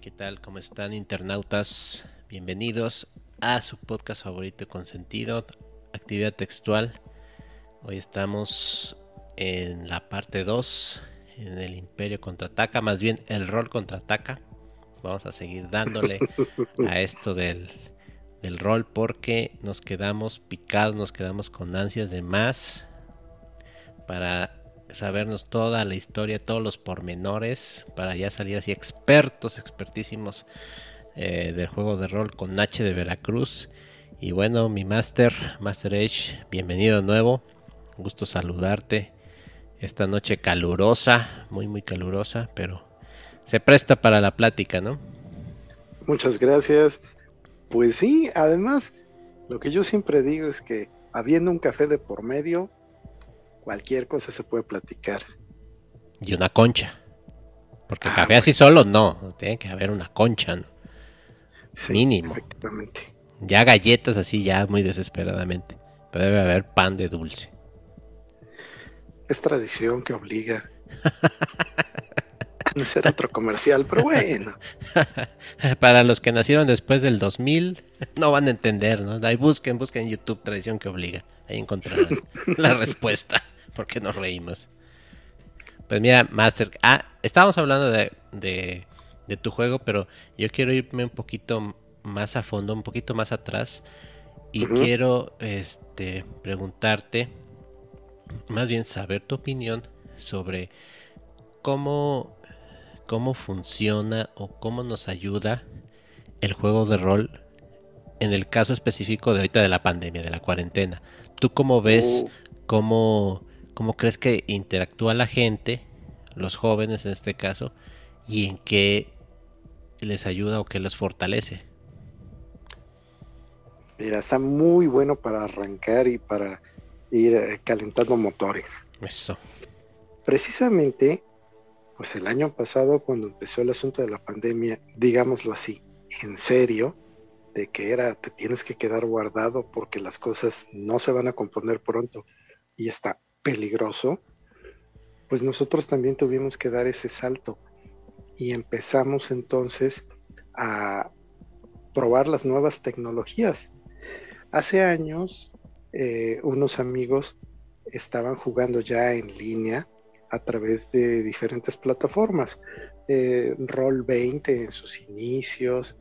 ¿qué tal? ¿Cómo están internautas? Bienvenidos a su podcast favorito con sentido, actividad textual. Hoy estamos en la parte 2, en el Imperio contraataca, más bien el rol contraataca. Vamos a seguir dándole a esto del, del rol porque nos quedamos picados, nos quedamos con ansias de más para sabernos toda la historia, todos los pormenores, para ya salir así expertos, expertísimos eh, del juego de rol con H de Veracruz. Y bueno, mi Master, Master Age, bienvenido de nuevo. Gusto saludarte esta noche calurosa, muy muy calurosa, pero se presta para la plática, ¿no? Muchas gracias. Pues sí, además, lo que yo siempre digo es que habiendo un café de por medio, cualquier cosa se puede platicar. Y una concha. Porque ah, café así solo no, tiene que haber una concha, ¿no? Mínimo. Efectivamente. Ya galletas así, ya muy desesperadamente. Pero debe haber pan de dulce. Es tradición que obliga. no será otro comercial, pero bueno. Para los que nacieron después del 2000, no van a entender, ¿no? Ahí busquen, busquen en YouTube tradición que obliga. Ahí encontrarán la respuesta. Porque nos reímos. Pues mira, Master. Ah, estábamos hablando de, de, tu juego, pero yo quiero irme un poquito más a fondo, un poquito más atrás. Y quiero este, preguntarte, más bien saber tu opinión sobre cómo, cómo funciona o cómo nos ayuda el juego de rol en el caso específico de ahorita de la pandemia, de la cuarentena. ¿Tú cómo ves, oh. cómo ¿Cómo crees que interactúa la gente, los jóvenes en este caso, y en qué les ayuda o qué les fortalece? Mira, está muy bueno para arrancar y para ir eh, calentando motores. Eso. Precisamente, pues el año pasado, cuando empezó el asunto de la pandemia, digámoslo así, en serio, de que era, te tienes que quedar guardado porque las cosas no se van a componer pronto y está peligroso, pues nosotros también tuvimos que dar ese salto y empezamos entonces a probar las nuevas tecnologías. Hace años, eh, unos amigos estaban jugando ya en línea a través de diferentes plataformas. Eh, Roll 20 en sus inicios.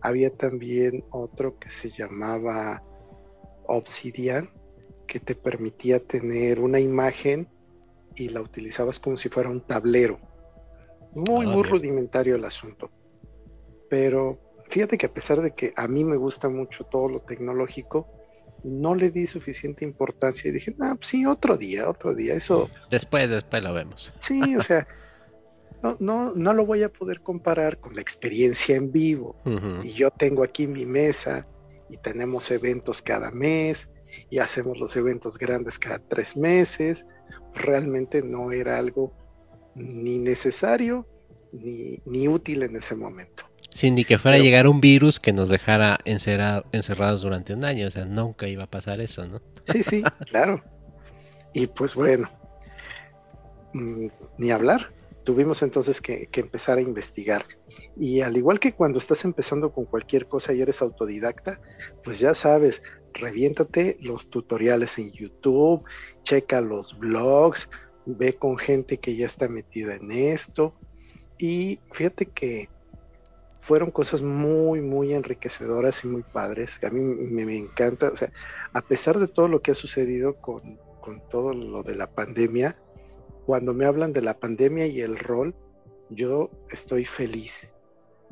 Había también otro que se llamaba Obsidian, que te permitía tener una imagen y la utilizabas como si fuera un tablero. Muy, ah, muy rudimentario el asunto. Pero fíjate que a pesar de que a mí me gusta mucho todo lo tecnológico, no le di suficiente importancia y dije, ah, pues sí, otro día, otro día, eso... Después, después lo vemos. Sí, o sea, no, no, no lo voy a poder comparar con la experiencia en vivo. Y yo tengo aquí mi mesa y tenemos eventos cada mes y hacemos los eventos grandes cada tres meses. Realmente no era algo ni necesario ni, útil en ese momento. Sin ni que fuera a llegar un virus que nos dejara encerrados durante un año, o sea, nunca iba a pasar eso, ¿no? Sí, sí, claro. Y pues bueno, mm, ni hablar. Tuvimos entonces que, que, empezar a investigar. Y al igual que cuando estás empezando con cualquier cosa y eres autodidacta, pues ya sabes, reviéntate los tutoriales en YouTube, checa los blogs, ve con gente que ya está metida en esto. Y fíjate que fueron cosas muy, muy enriquecedoras y muy padres. A mí me, encanta, o sea, a pesar de todo lo que ha sucedido con, todo lo de la pandemia, cuando me hablan de la pandemia y el rol, yo estoy feliz.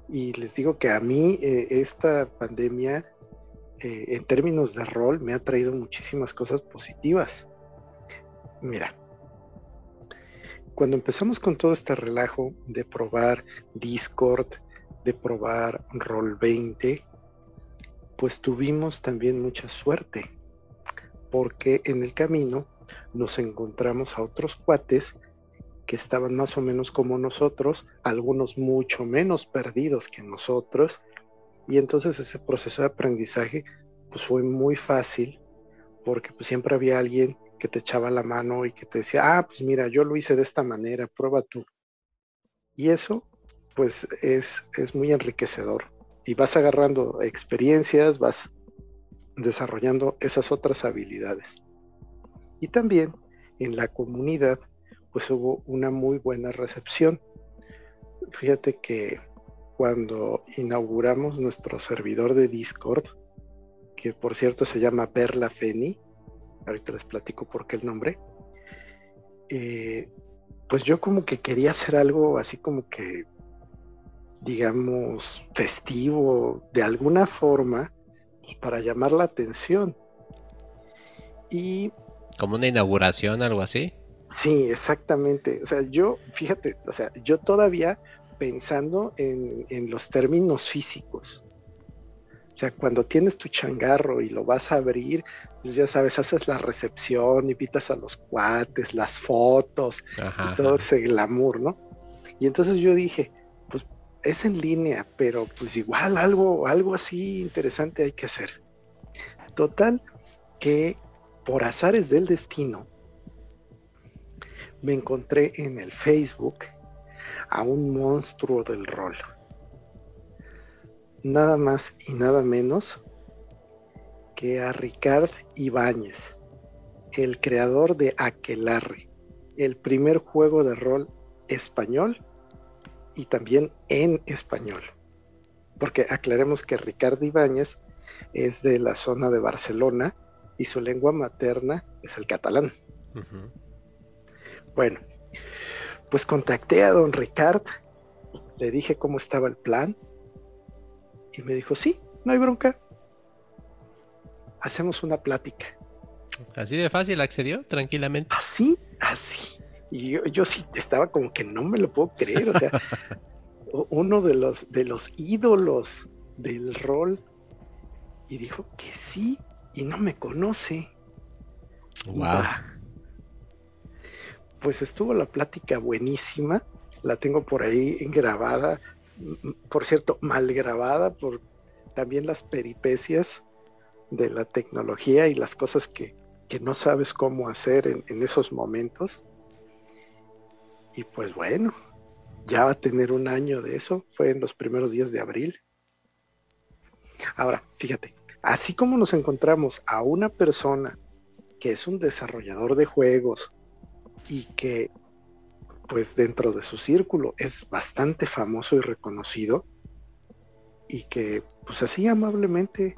Y les digo que a mí eh, esta pandemia eh, en términos de rol me ha traído muchísimas cosas positivas. Mira, cuando empezamos con todo este relajo de probar Discord, de probar Roll 20, pues tuvimos también mucha suerte, porque en el camino nos encontramos a otros cuates que estaban más o menos como nosotros, algunos mucho menos perdidos que nosotros, y entonces ese proceso de aprendizaje pues fue muy fácil porque pues siempre había alguien que te echaba la mano y que te decía, ah, pues mira, yo lo hice de esta manera, prueba tú. Y eso pues es, es muy enriquecedor. Y vas agarrando experiencias, vas desarrollando esas otras habilidades. Y también en la comunidad, pues hubo una muy buena recepción. Fíjate que cuando inauguramos nuestro servidor de Discord, que por cierto se llama Perla Feni, ahorita les platico por qué el nombre, eh, pues yo como que quería hacer algo así como que, digamos, festivo, de alguna forma, pues, para llamar la atención. Y... Como una inauguración, algo así. Sí, exactamente. O sea, yo, fíjate, o sea, yo todavía pensando en, en los términos físicos. O sea, cuando tienes tu changarro y lo vas a abrir, pues ya sabes, haces la recepción, invitas a los cuates, las fotos y todo ese glamour, ¿no? Y entonces yo dije, pues es en línea, pero pues igual algo, algo así interesante hay que hacer. Total, que por azares del destino, me encontré en el Facebook a un monstruo del rol nada más y nada menos que a Ricard Ibáñez, el creador de Aquelarre, el primer juego de rol español y también en español. Porque aclaremos que Ricard Ibáñez es de la zona de Barcelona y su lengua materna es el catalán. Bueno, pues contacté a don Ricard, le dije cómo estaba el plan y me dijo, sí, no hay bronca. Hacemos una plática. Así de fácil accedió, tranquilamente. Así, así. Y yo, yo sí estaba como que no me lo puedo creer. O sea, uno de los, de los ídolos del rol. Y dijo que sí, y no me conoce. Wow. Pues estuvo la plática buenísima. La tengo por ahí grabada por cierto, mal grabada por también las peripecias de la tecnología y las cosas que, no sabes cómo hacer en, en, esos momentos. Y pues bueno, ya va a tener un año de eso, fue en los primeros días de abril. Ahora, fíjate, así como nos encontramos a una persona que es un desarrollador de juegos y que pues dentro de su círculo es bastante famoso y reconocido y que pues así amablemente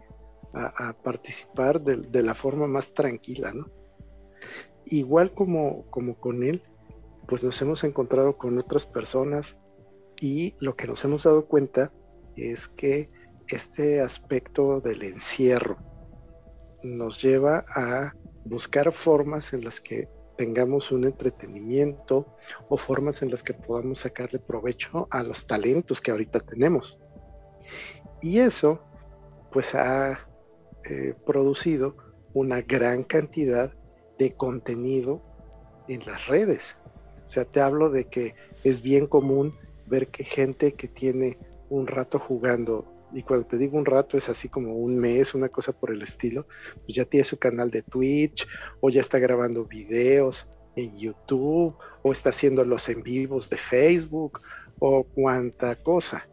a, participar de, la forma más tranquila, ¿no? Igual como, como con él, pues nos hemos encontrado con otras personas y lo que nos hemos dado cuenta es que este aspecto del encierro nos lleva a buscar formas en las que tengamos un entretenimiento o formas en las que podamos sacarle provecho a los talentos que ahorita tenemos. Y eso pues ha eh, producido una gran cantidad de contenido en las redes. O sea, te hablo de que es bien común ver que gente que tiene un rato jugando y cuando te digo un rato es así como un mes, una cosa por el estilo, pues ya tiene su canal de Twitch o ya está grabando videos en YouTube o está haciendo los en vivos de Facebook o cuanta cosa.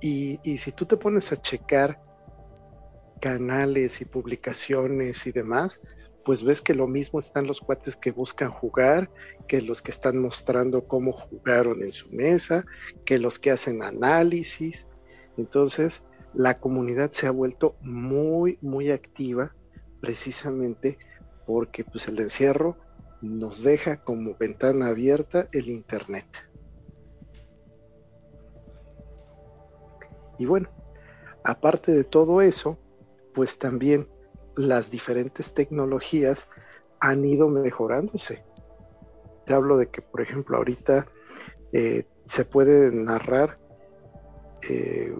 Y, y si tú te pones a checar canales y publicaciones y demás, pues ves que lo mismo están los cuates que buscan jugar, que los que están mostrando cómo jugaron en su mesa, que los que hacen análisis, entonces, la comunidad se ha vuelto muy, muy activa precisamente porque pues, el encierro nos deja como ventana abierta el Internet. Y bueno, aparte de todo eso, pues también las diferentes tecnologías han ido mejorándose. Te hablo de que, por ejemplo, ahorita eh, se puede narrar eh,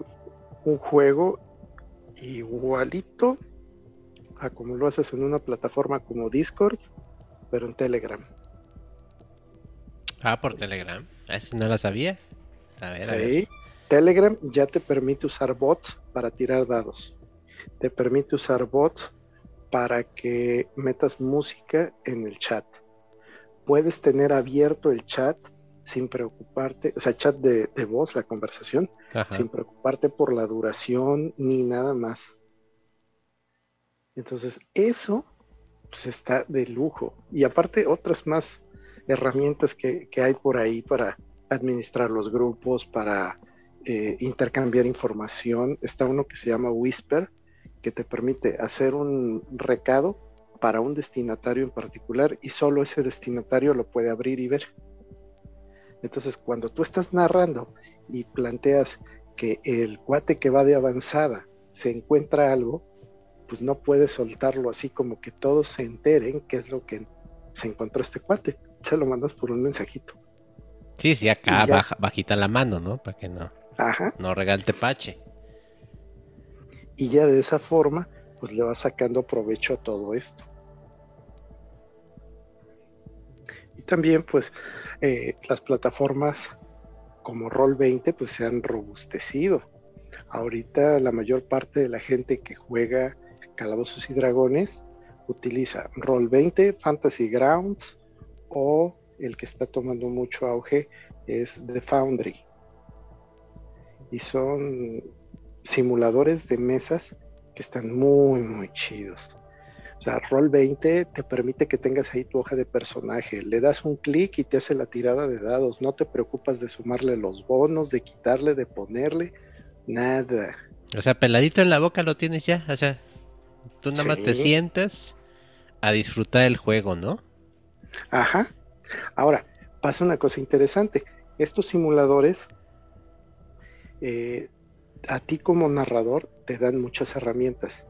un juego igualito a como lo haces en una plataforma como Discord, pero en Telegram. Ah, por Telegram. Eso no lo sabía. A ver, Telegram ya te permite usar bots para tirar dados. Te permite usar bots para que metas música en el chat. Puedes tener abierto el chat sin preocuparte, o sea, chat de, voz, la conversación, sin preocuparte por la duración ni nada más. Entonces, eso pues está de lujo. Y aparte, otras más herramientas que, hay por ahí para administrar los grupos, para eh, intercambiar información. Está uno que se llama Whisper, que te permite hacer un recado para un destinatario en particular y solo ese destinatario lo puede abrir y ver. Entonces, cuando tú estás narrando y planteas que el cuate que va de avanzada se encuentra algo, pues no puedes soltarlo así como que todos se enteren qué es lo que se encontró este cuate. Se lo mandas por un mensajito. Sí, sí, acá baja, bajita la mano, ¿no? Para que no, Ajá. no regalte pache. Y ya de esa forma, pues le vas sacando provecho a todo esto. También, pues, eh, las plataformas como Roll20 pues se han robustecido. Ahorita la mayor parte de la gente que juega Calabozos y Dragones utiliza Roll20, Fantasy Grounds o el que está tomando mucho auge es The Foundry. Y son simuladores de mesas que están muy, muy chidos. O sea, Roll20 te permite que tengas ahí tu hoja de personaje. Le das un clic y te hace la tirada de dados. No te preocupas de sumarle los bonos, de quitarle, de ponerle. Nada. O sea, peladito en la boca lo tienes ya. O sea, tú nada más te sientas a disfrutar el juego, ¿no? Ajá. Ahora, pasa una cosa interesante. Estos simuladores, eh, a ti como narrador, te dan muchas herramientas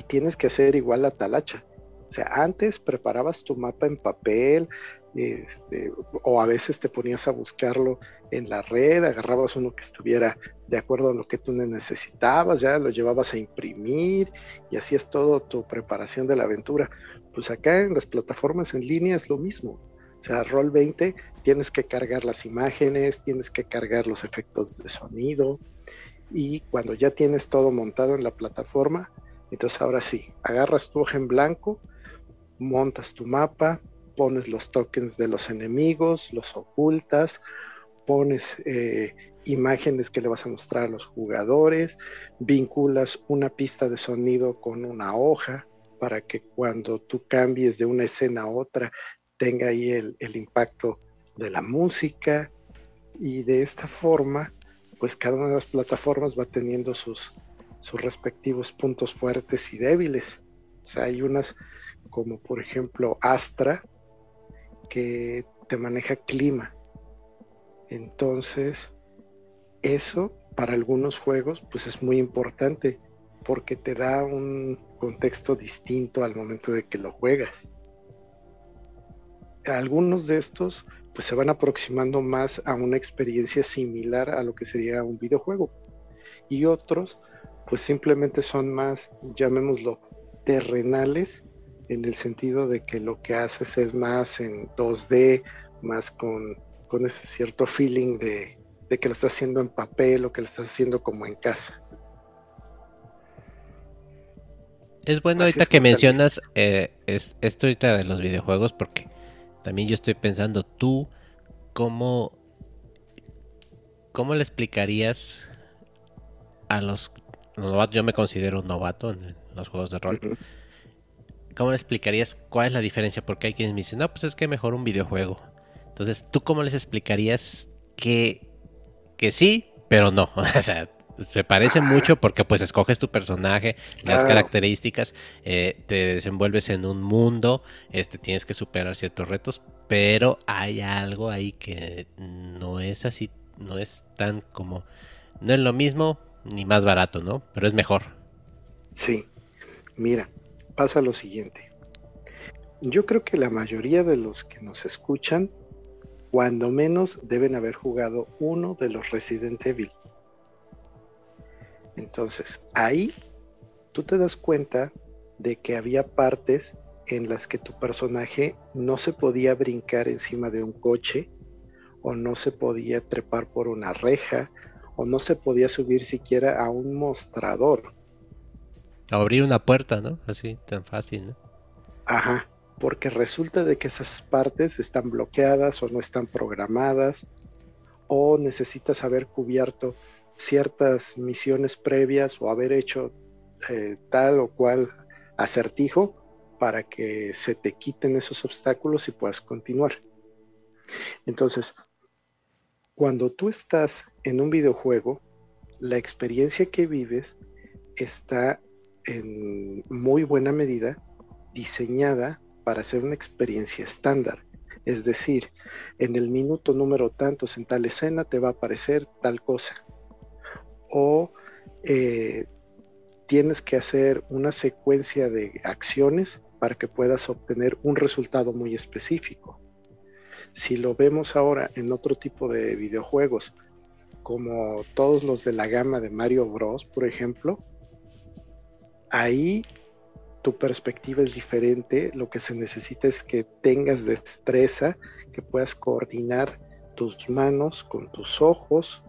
y tienes que hacer igual la talacha. O sea, antes preparabas tu mapa en papel, este, o a veces te ponías a buscarlo en la red, agarrabas uno que estuviera de acuerdo a lo que tú necesitabas, ya lo llevabas a imprimir y hacías todo tu preparación de la aventura. Pues acá en las plataformas en línea es lo mismo. O sea, Roll20 tienes que cargar las imágenes, tienes que cargar los efectos de sonido y cuando ya tienes todo montado en la plataforma, entonces ahora sí, agarras tu hoja en blanco, montas tu mapa, pones los tokens de los enemigos, los ocultas, pones eh, imágenes que le vas a mostrar a los jugadores, vinculas una pista de sonido con una hoja para que cuando tú cambies de una escena a otra tenga ahí el, el impacto de la música. Y de esta forma pues cada una de las plataformas va teniendo sus sus respectivos puntos fuertes y débiles. Hay unas como por ejemplo Astra que te maneja clima. Entonces, eso para algunos juegos pues es muy importante porque te da un contexto distinto al momento de que lo juegas. Algunos de estos pues se van aproximando más a una experiencia similar a lo que sería un videojuego y otros pues simplemente son más, llamémoslo, terrenales, en el sentido de que lo que haces es más en 2D, más con, ese cierto feeling de, que lo estás haciendo en papel o que lo estás haciendo como en casa. Es bueno ahorita que mencionas eh, esto ahorita de los videojuegos porque también yo estoy pensando tú cómo cómo le explicarías a los yo me considero un novato en los juegos de rol. ¿Cómo le explicarías cuál es la diferencia? Porque hay quienes me dicen, no, pues es que mejor un videojuego. Entonces, ¿tú cómo les explicarías que, que sí, pero no? o sea, se parece mucho porque pues escoges tu personaje, las características, eh, te desenvuelves en un mundo, este, tienes que superar ciertos retos, pero hay algo ahí que no es así, no es tan como, no es lo mismo, ni más barato, ¿no? Pero es mejor. Sí, mira, pasa lo siguiente. Yo creo que la mayoría de los que nos escuchan, cuando menos deben haber jugado uno de los Resident Evil. Entonces, ahí tú te das cuenta de que había partes en las que tu personaje no se podía brincar encima de un coche o no se podía trepar por una reja o no se podía subir siquiera a un mostrador. Abrir una puerta, ¿no? Así, tan fácil, ¿no? Ajá. porque resulta de que esas partes están bloqueadas o no están programadas o necesitas haber cubierto ciertas misiones previas o haber hecho eh, tal o cual acertijo para que se te quiten esos obstáculos y puedas continuar. Entonces, cuando tú estás en un videojuego, la experiencia que vives está en muy buena medida diseñada para ser una experiencia estándar. Es decir, en el minuto número tantos en tal escena te va a aparecer tal cosa. O eh, tienes que hacer una secuencia de acciones para que puedas obtener un resultado muy específico. Si lo vemos ahora en otro tipo de videojuegos, como todos los de la gama de Mario Bros, por ejemplo, ahí tu perspectiva es diferente, lo que se necesita es que tengas destreza, que puedas coordinar tus manos con tus ojos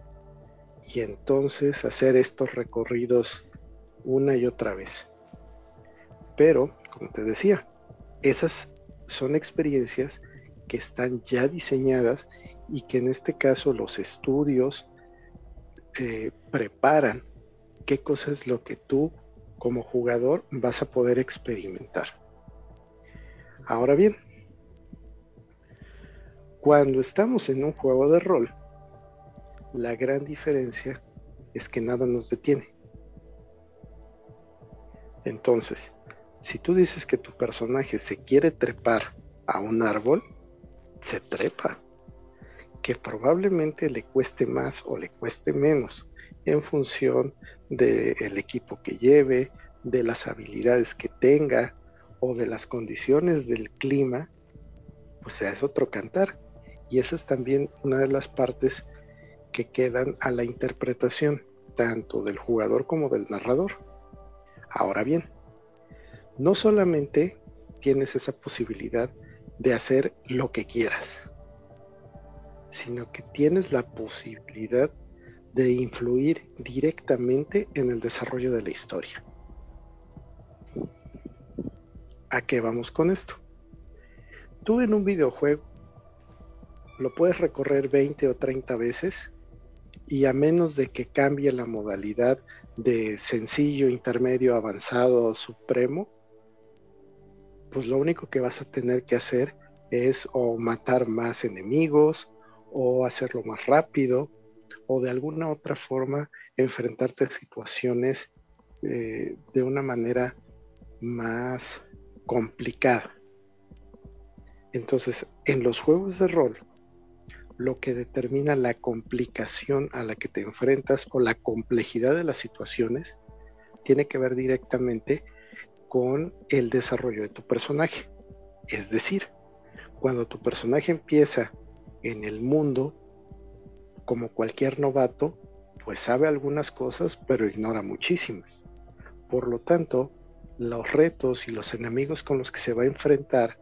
y entonces hacer estos recorridos una y otra vez. Pero, como te decía, esas son experiencias que están ya diseñadas y que en este caso los estudios eh, preparan qué cosa es lo que tú como jugador vas a poder experimentar. Ahora bien, cuando estamos en un juego de rol, la gran diferencia es que nada nos detiene. Entonces, si tú dices que tu personaje se quiere trepar a un árbol, se trepa. Que probablemente le cueste más o le cueste menos en función del equipo que lleve, de las habilidades que tenga o de las condiciones del clima, pues es otro cantar. Y esa es también una de las partes que quedan a la interpretación, tanto del jugador como del narrador. Ahora bien, no solamente tienes esa posibilidad de hacer lo que quieras, sino que tienes la posibilidad de influir directamente en el desarrollo de la historia. ¿A qué vamos con esto? Tú en un videojuego lo puedes recorrer 20 o 30 veces y a menos de que cambie la modalidad de sencillo, intermedio, avanzado, supremo, pues lo único que vas a tener que hacer es o matar más enemigos o hacerlo más rápido o de alguna otra forma enfrentarte a situaciones eh, de una manera más complicada. Entonces, en los juegos de rol, lo que determina la complicación a la que te enfrentas o la complejidad de las situaciones tiene que ver directamente con el desarrollo de tu personaje. Es decir, cuando tu personaje empieza en el mundo, como cualquier novato, pues sabe algunas cosas, pero ignora muchísimas. Por lo tanto, los retos y los enemigos con los que se va a enfrentar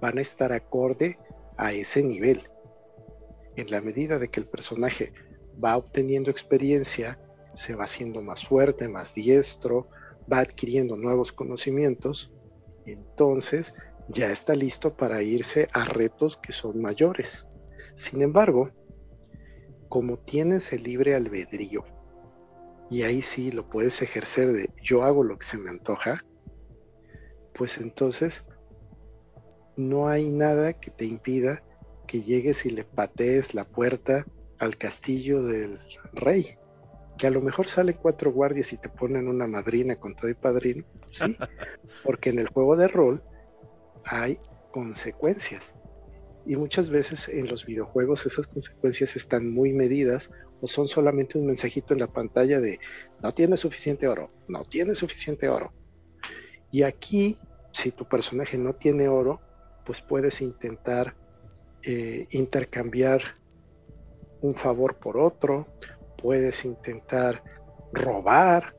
van a estar acorde a ese nivel. En la medida de que el personaje va obteniendo experiencia, se va haciendo más fuerte, más diestro, va adquiriendo nuevos conocimientos, entonces ya está listo para irse a retos que son mayores. Sin embargo, como tienes el libre albedrío, y ahí sí lo puedes ejercer de yo hago lo que se me antoja, pues entonces no hay nada que te impida que llegues y le patees la puerta al castillo del rey. Que a lo mejor salen cuatro guardias y te ponen una madrina con todo y padrino, sí, porque en el juego de rol hay consecuencias. Y muchas veces en los videojuegos esas consecuencias están muy medidas o son solamente un mensajito en la pantalla de no tiene suficiente oro, no tiene suficiente oro. Y aquí, si tu personaje no tiene oro, pues puedes intentar eh, intercambiar un favor por otro, puedes intentar robar,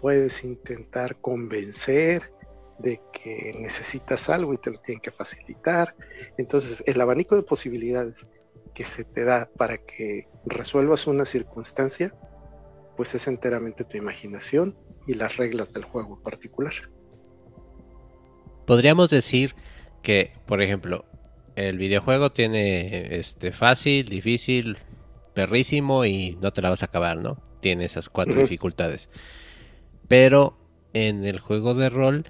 puedes intentar convencer, de que necesitas algo y te lo tienen que facilitar. Entonces, el abanico de posibilidades que se te da para que resuelvas una circunstancia, pues es enteramente tu imaginación y las reglas del juego en particular. Podríamos decir que, por ejemplo, el videojuego tiene este fácil, difícil, perrísimo y no te la vas a acabar, ¿no? Tiene esas cuatro dificultades. Pero en el juego de rol,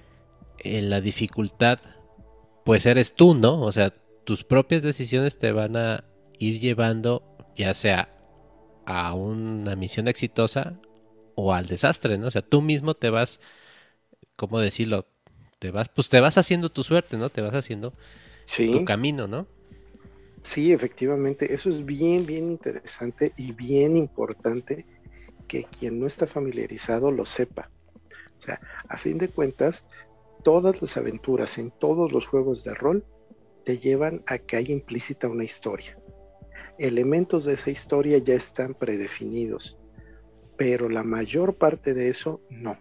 en la dificultad, pues eres tú, ¿no? O sea, tus propias decisiones te van a ir llevando, ya sea a una misión exitosa o al desastre, ¿no? O sea, tú mismo te vas, ¿cómo decirlo? Te vas, pues te vas haciendo tu suerte, ¿no? Te vas haciendo tu camino, ¿no? Sí, efectivamente, eso es bien, bien interesante y bien importante que quien no está familiarizado lo sepa. O sea, a fin de cuentas, todas las aventuras en todos los juegos de rol te llevan a que hay implícita una historia. Elementos de esa historia ya están predefinidos, pero la mayor parte de eso no.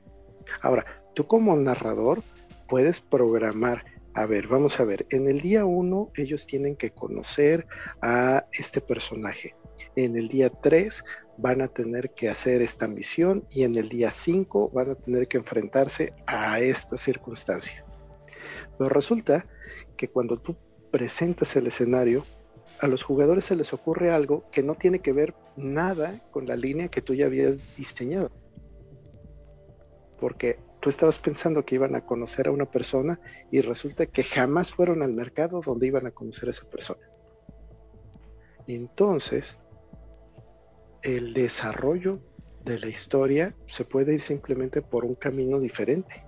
Ahora, tú como narrador puedes programar a ver, vamos a ver, en el día 1 ellos tienen que conocer a este personaje. En el día 3 van a tener que hacer esta misión y en el día 5 van a tener que enfrentarse a esta circunstancia. Pero resulta que cuando tú presentas el escenario, a los jugadores se les ocurre algo que no tiene que ver nada con la línea que tú ya habías diseñado. Porque tú estabas pensando que iban a conocer a una persona y resulta que jamás fueron al mercado donde iban a conocer a esa persona. Entonces, el desarrollo de la historia se puede ir simplemente por un camino diferente.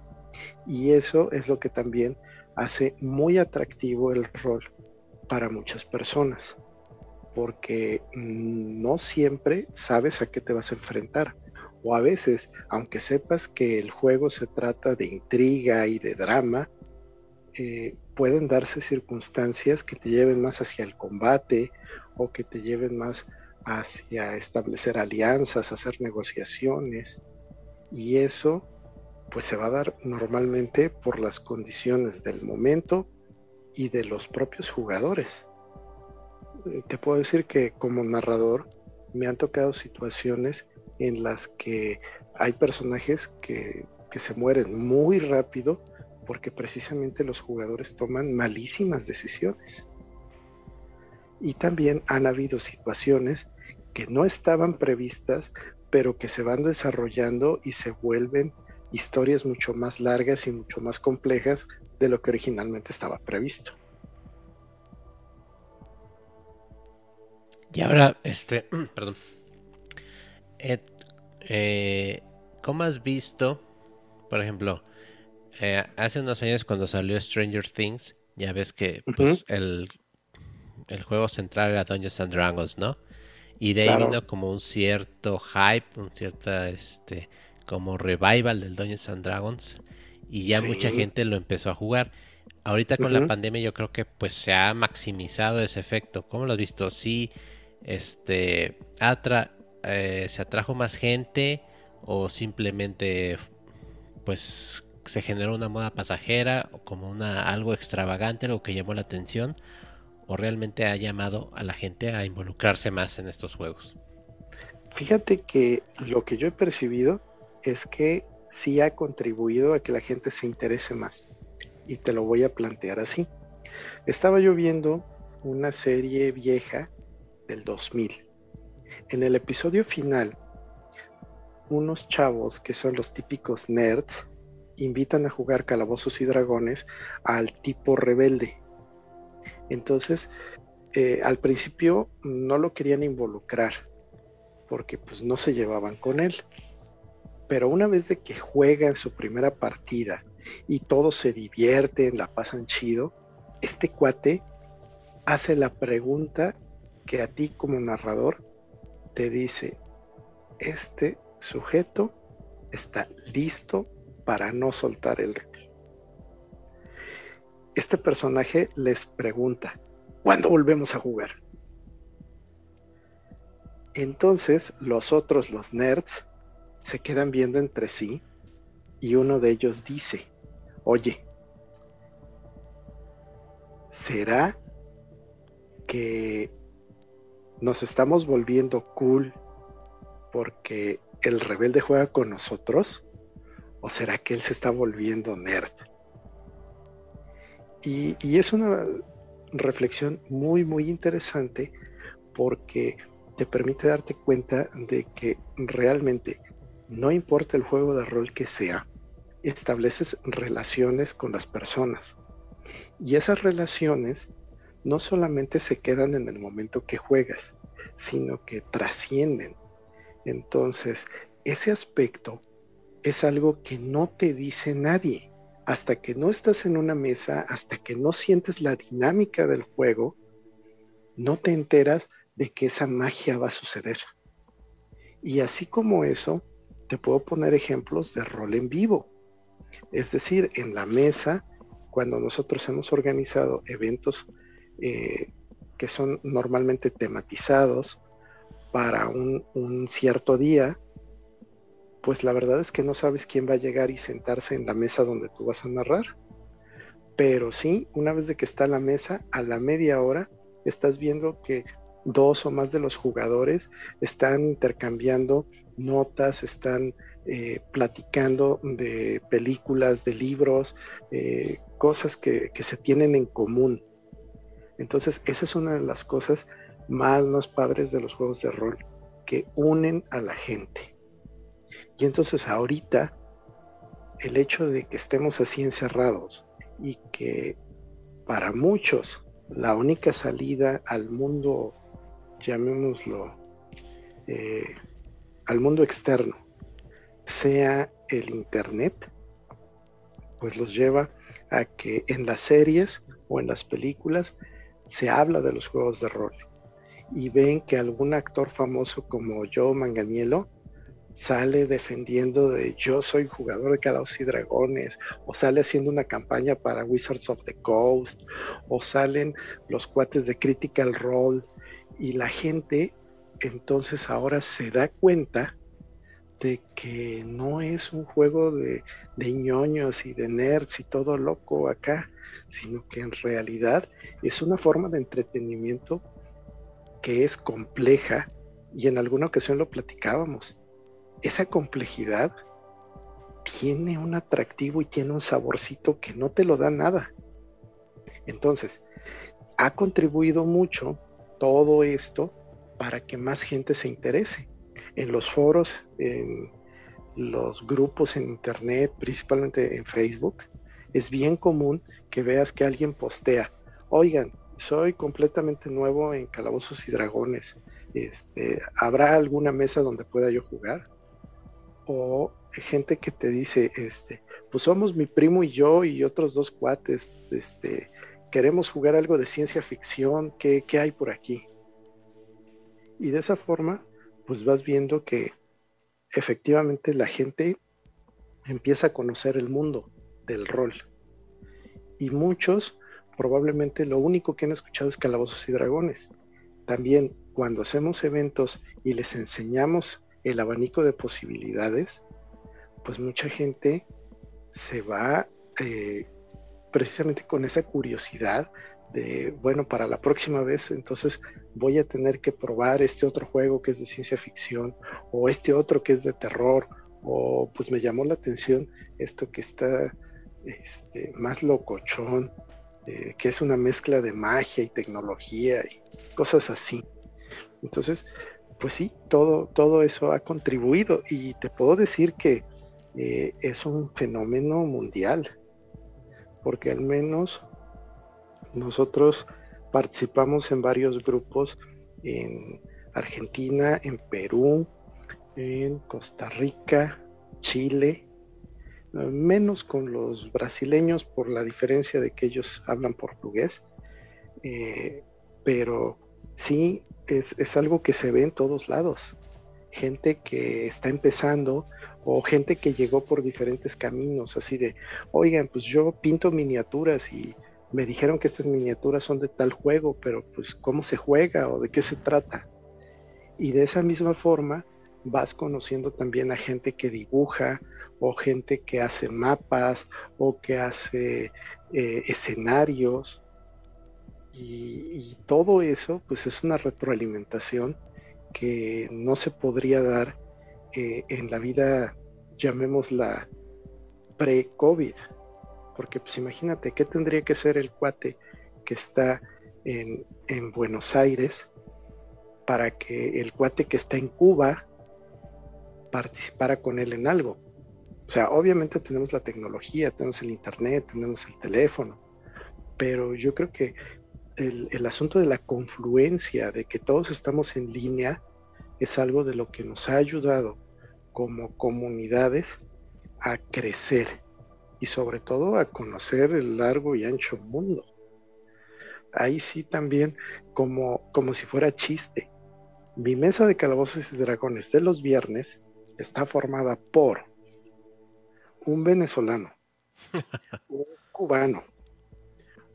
Y eso es lo que también hace muy atractivo el rol para muchas personas, porque no siempre sabes a qué te vas a enfrentar o a veces, aunque sepas que el juego se trata de intriga y de drama, eh, pueden darse circunstancias que te lleven más hacia el combate o que te lleven más hacia establecer alianzas, hacer negociaciones. Y eso pues se va a dar normalmente por las condiciones del momento y de los propios jugadores. Te puedo decir que como narrador me han tocado situaciones en las que hay personajes que, se mueren muy rápido porque precisamente los jugadores toman malísimas decisiones. Y también han habido situaciones que no estaban previstas, pero que se van desarrollando y se vuelven historias mucho más largas y mucho más complejas de lo que originalmente estaba previsto. Y ahora, este, perdón, eh, ¿cómo has visto, por ejemplo, eh, hace unos años cuando salió Stranger Things, ya ves que pues, el, el, juego central era Dungeons and Dragons, ¿no? Y de ahí vino como un cierto hype, un cierto, este, como revival del Dungeons and Dragons. Y ya mucha gente lo empezó a jugar. Ahorita con la pandemia yo creo que pues se ha maximizado ese efecto. ¿Cómo lo has visto? Sí, este, atra eh, se atrajo más gente o simplemente pues se generó una moda pasajera o como una algo extravagante lo que llamó la atención realmente ha llamado a la gente a involucrarse más en estos juegos. Fíjate que lo que yo he percibido es que sí ha contribuido a que la gente se interese más y te lo voy a plantear así. Estaba yo viendo una serie vieja del 2000 en el episodio final, unos chavos que son los típicos nerds invitan a jugar calabozos y dragones al tipo rebelde. Entonces, eh, al principio no lo querían involucrar porque pues no se llevaban con él. Pero una vez de que juegan su primera partida y todos se divierten, la pasan chido, este cuate hace la pregunta que a ti como narrador te dice, este sujeto está listo para no soltar el. Este personaje les pregunta, ¿cuándo volvemos a jugar? Entonces los otros, los nerds, se quedan viendo entre sí y uno de ellos dice, oye, ¿será que nos estamos volviendo cool porque el rebelde juega con nosotros? ¿O será que él se está volviendo nerd? Y, es una reflexión muy, muy interesante porque te permite darte cuenta de que realmente no importa el juego de rol que sea, estableces relaciones con las personas. Y esas relaciones no solamente se quedan en el momento que juegas, sino que trascienden. Entonces, ese aspecto es algo que no te dice nadie. Hasta que no estás en una mesa, hasta que no sientes la dinámica del juego, no te enteras de que esa magia va a suceder. Y así como eso, te puedo poner ejemplos de rol en vivo. Es decir, en la mesa, cuando nosotros hemos organizado eventos eh, que son normalmente tematizados para un cierto día, pues la verdad es que no sabes quién va a llegar y sentarse en la mesa donde tú vas a narrar. Pero sí, una vez de que está la mesa, a la media hora, estás viendo que dos o más de los jugadores están intercambiando notas, están eh, platicando de películas, de libros, eh, cosas que, que, se tienen en común. Entonces, esa es una de las cosas más, más padres de los juegos de rol, que unen a la gente. Y entonces ahorita el hecho de que estemos así encerrados y que para muchos la única salida al mundo, llamémoslo, eh, al mundo externo, sea el Internet, pues los lleva a que en las series o en las películas se habla de los juegos de rol. Y ven que algún actor famoso como Joe Manganiello sale defendiendo de yo soy jugador de Calados y Dragones, o sale haciendo una campaña para Wizards of the Coast, o salen los cuates de Critical Role, y la gente entonces ahora se da cuenta de que no es un juego de, de ñoños y de nerds y todo loco acá, sino que en realidad es una forma de entretenimiento que es compleja y en alguna ocasión lo platicábamos esa complejidad tiene un atractivo y tiene un saborcito que no te lo da nada. Entonces, ha contribuido mucho todo esto para que más gente se interese. En los foros, en los grupos en Internet, principalmente en Facebook, es bien común que veas que alguien postea, oigan, soy completamente nuevo en Calabozos y Dragones. Este, ¿Habrá alguna mesa donde pueda yo jugar? O gente que te dice, este, pues somos mi primo y yo y otros dos cuates, este, queremos jugar algo de ciencia ficción, ¿qué, ¿qué, hay por aquí? Y de esa forma, pues vas viendo que efectivamente la gente empieza a conocer el mundo del rol. Y muchos probablemente lo único que han escuchado es calabozos y dragones. También cuando hacemos eventos y les enseñamos el abanico de posibilidades, pues mucha gente se va eh, precisamente con esa curiosidad de, bueno, para la próxima vez entonces voy a tener que probar este otro juego que es de ciencia ficción o este otro que es de terror o pues me llamó la atención esto que está este, más locochón, eh, que es una mezcla de magia y tecnología y cosas así. Entonces, pues sí, todo, todo eso ha contribuido y te puedo decir que eh, es un fenómeno mundial, porque al menos nosotros participamos en varios grupos en Argentina, en Perú, en Costa Rica, Chile, menos con los brasileños por la diferencia de que ellos hablan portugués, eh, pero sí es, algo que se ve en todos lados. Gente que está empezando o gente que llegó por diferentes caminos, así de, oigan, pues yo pinto miniaturas y me dijeron que estas miniaturas son de tal juego, pero pues cómo se juega o de qué se trata. Y de esa misma forma vas conociendo también a gente que dibuja o gente que hace mapas o que hace eh, escenarios y, todo eso, pues es una retroalimentación que no se podría dar eh, en la vida, llamémosla pre-COVID, porque pues imagínate, ¿qué tendría que ser el cuate que está en, en Buenos Aires para que el cuate que está en Cuba participara con él en algo? O sea, obviamente tenemos la tecnología, tenemos el internet, tenemos el teléfono, pero yo creo que el, el, asunto de la confluencia, de que todos estamos en línea, es algo de lo que nos ha ayudado como comunidades a crecer y sobre todo a conocer el largo y ancho mundo. Ahí sí también como, como si fuera chiste. Mi mesa de calabozos y dragones de los viernes está formada por un venezolano, un cubano,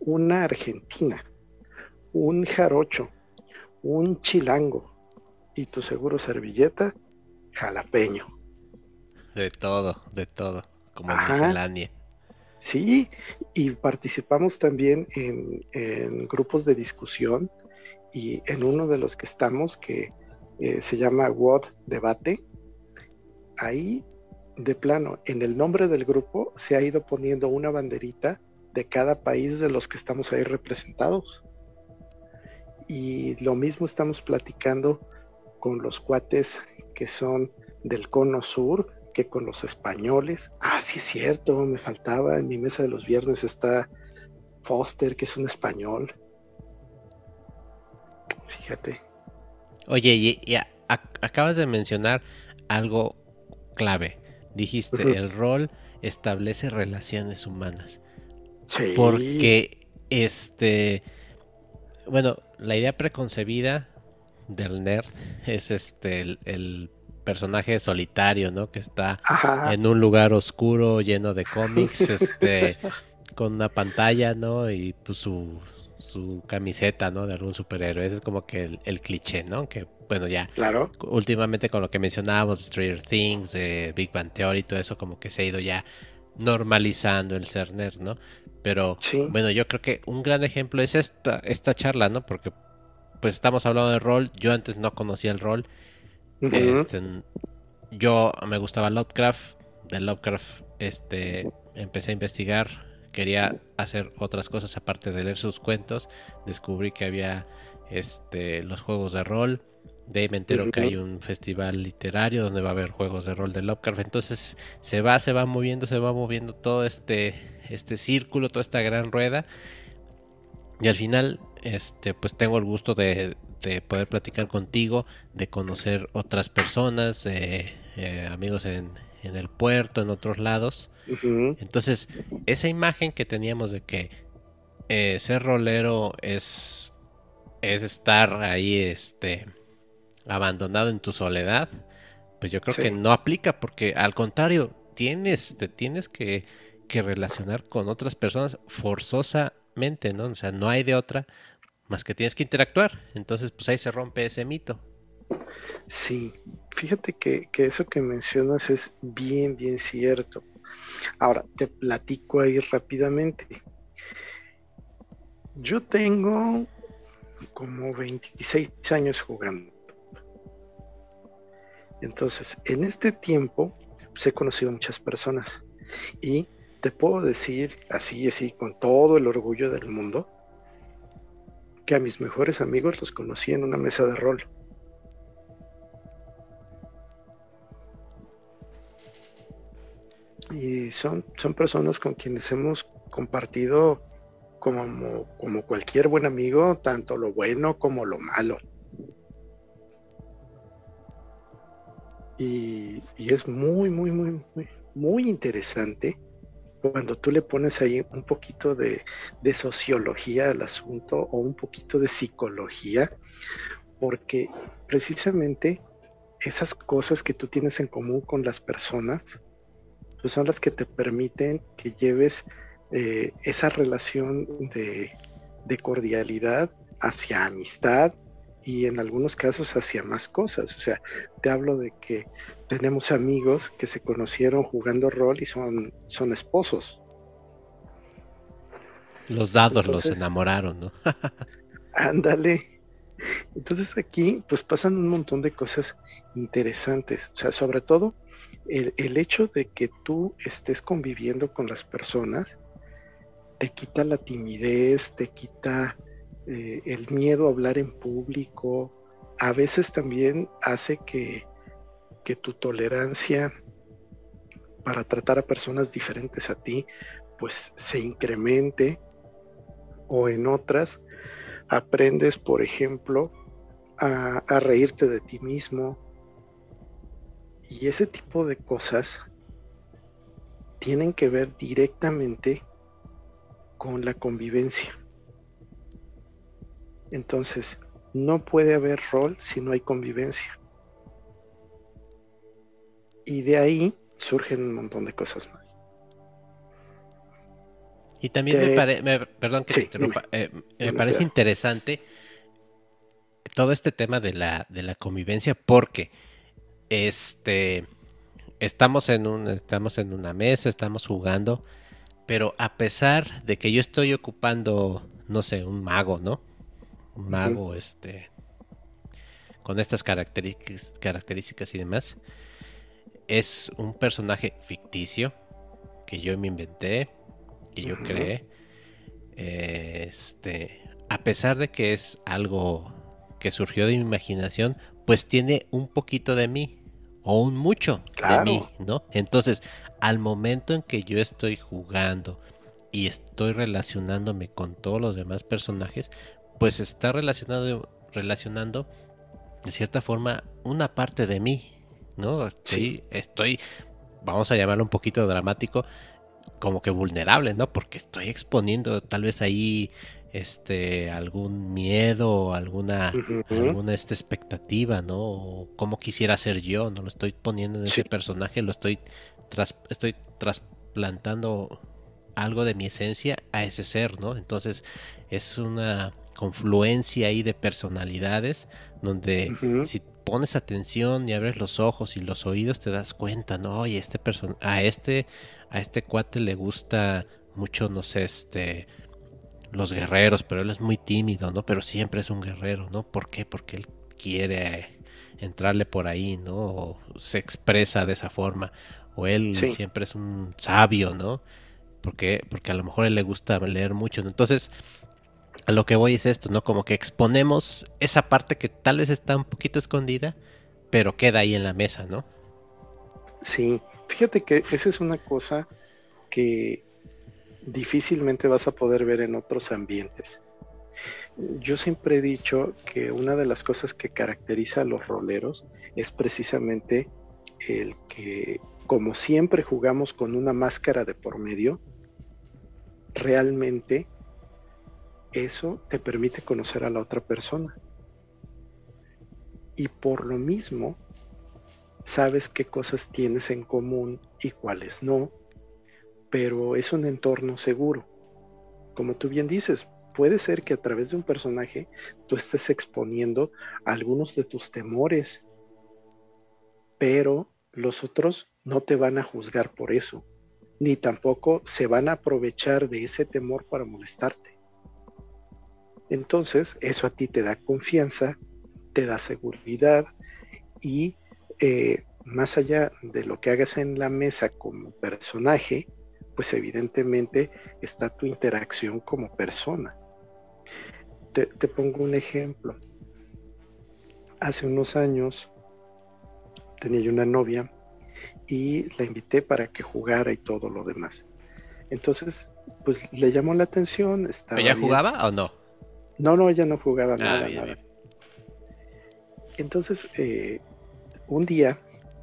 una argentina, un jarocho, un chilango y tu seguro servilleta jalapeño. De todo, de todo, como en miscelánea. Sí, y participamos también en, grupos de discusión y en uno de los que estamos, que eh, se llama WOD Debate, ahí de plano, en el nombre del grupo se ha ido poniendo una banderita de cada país de los que estamos ahí representados. Y lo mismo estamos platicando con los cuates que son del cono sur, que con los españoles. Ah, sí es cierto, me faltaba, en mi mesa de los viernes está Foster, que es un español. Fíjate. Oye, ya, acabas de mencionar algo clave. Dijiste, el rol establece relaciones humanas. Sí. Porque, este, bueno, la idea preconcebida del nerd es este, el personaje solitario, ¿no? Que está en un lugar oscuro lleno de cómics, este, con una pantalla, ¿no? Y pues su, su camiseta, ¿no? De algún superhéroe. Ese es como que el, cliché, ¿no? Que, bueno, ya. Claro. Últimamente con lo que mencionábamos, Stranger Things, Big Bang Theory, todo eso como que se ha ido ya normalizando el ser nerd, ¿no? Pero, bueno, yo creo que un gran ejemplo es esta, esta charla, ¿no? Porque, pues estamos hablando de rol. Yo antes no conocía el rol este, yo me gustaba Lovecraft. De Lovecraft este, empecé a investigar. Quería hacer otras cosas aparte de leer sus cuentos. Descubrí que había este, los juegos de rol. De ahí me entero que hay un festival literario donde va a haber juegos de rol de Lovecraft. Entonces se va, se va moviendo, se va moviendo todo este, este círculo, toda esta gran rueda. Y al final, este, pues tengo el gusto de, de poder platicar contigo, de conocer otras personas, eh, amigos en, el puerto, en otros lados. Entonces, esa imagen que teníamos de que eh, ser rolero es, es estar ahí este, abandonado en tu soledad, pues yo creo que no aplica porque al contrario, tienes, te tienes que, que relacionar con otras personas forzosamente, ¿no? O sea, no hay de otra más que tienes que interactuar. Entonces, pues ahí se rompe ese mito. Sí, fíjate que, eso que mencionas es bien, bien cierto. Ahora, te platico ahí rápidamente. Yo tengo como 26 años jugando. Entonces, en este tiempo, pues, he conocido muchas personas. Y te puedo decir así, así, con todo el orgullo del mundo, que a mis mejores amigos los conocí en una mesa de rol. Y son, son personas con quienes hemos compartido como, como cualquier buen amigo, tanto lo bueno como lo malo. Y, y es muy, muy, muy, muy, muy interesante cuando tú le pones ahí un poquito de, sociología al asunto o un poquito de psicología, porque precisamente esas cosas que tú tienes en común con las personas, pues son las que te permiten que lleves eh, esa relación de, de cordialidad hacia amistad y en algunos casos hacia más cosas. O sea, te hablo de que tenemos amigos que se conocieron jugando rol y son, son esposos. Los dados los enamoraron, ¿no? ándale. Entonces aquí pues pasan un montón de cosas interesantes. O sea, sobre todo el, el, hecho de que tú estés conviviendo con las personas te quita la timidez, te quita eh, el miedo a hablar en público, a veces también hace que, que tu tolerancia para tratar a personas diferentes a ti, pues se incremente o en otras aprendes, por ejemplo, a, a, reírte de ti mismo. Y ese tipo de cosas tienen que ver directamente con la convivencia. Entonces, no puede haber rol si no hay convivencia. Y de ahí surgen un montón de cosas más. Y también me, parece, perdón que eh, me parece interesante todo este tema de la, de la convivencia porque este estamos en un estamos en una mesa, estamos jugando, pero a pesar de que yo estoy ocupando, no sé, un mago, ¿no? Mago, este, con estas características, características y demás, es un personaje ficticio que yo me inventé, que yo creé. Este, a pesar de que es algo que surgió de mi imaginación, pues tiene un poquito de mí o un mucho de mí, ¿no? Entonces, al momento en que yo estoy jugando y estoy relacionándome con todos los demás personajes, pues está relacionado relacionando de cierta forma una parte de mí, ¿no? Sí, estoy, vamos a llamarlo un poquito dramático, como que vulnerable, ¿no? Porque estoy exponiendo tal vez ahí este algún miedo, alguna alguna esta expectativa, ¿no? O cómo quisiera ser yo, no lo estoy poniendo en ese personaje, lo estoy estoy trasplantando algo de mi esencia a ese ser, ¿no? Entonces es una confluencia ahí de personalidades donde si pones atención y abres los ojos y los oídos te das cuenta, ¿no? Oye, este a este a este cuate le gusta mucho, no sé, este los guerreros, pero él es muy tímido, ¿no? Pero siempre es un guerrero, ¿no? ¿Por qué? Porque él quiere entrarle por ahí, ¿no? O se expresa de esa forma. O él siempre es un sabio, ¿no? Porque, porque a lo mejor a él le gusta leer mucho, ¿no? Entonces, a lo que voy es esto, ¿no? Como que exponemos esa parte que tal vez está un poquito escondida, pero queda ahí en la mesa, ¿no? Sí, fíjate que esa es una cosa que difícilmente vas a poder ver en otros ambientes. Yo siempre he dicho que una de las cosas que caracteriza a los roleros es precisamente el que, como siempre jugamos con una máscara de por medio, realmente eso te permite conocer a la otra persona. Y por lo mismo, sabes qué cosas tienes en común y cuáles no, pero es un entorno seguro. Como tú bien dices, puede ser que a través de un personaje tú estés exponiendo algunos de tus temores, pero los otros no te van a juzgar por eso, ni tampoco se van a aprovechar de ese temor para molestarte. Entonces, eso a ti te da confianza, te da seguridad y eh, más allá de lo que hagas en la mesa como personaje, pues evidentemente está tu interacción como persona. Te, te pongo un ejemplo. Hace unos años tenía yo una novia y la invité para que jugara y todo lo demás. Entonces, pues le llamó la atención. ¿Ella jugaba o no? No, no, ella no jugaba ah, nada, Entonces, eh, un día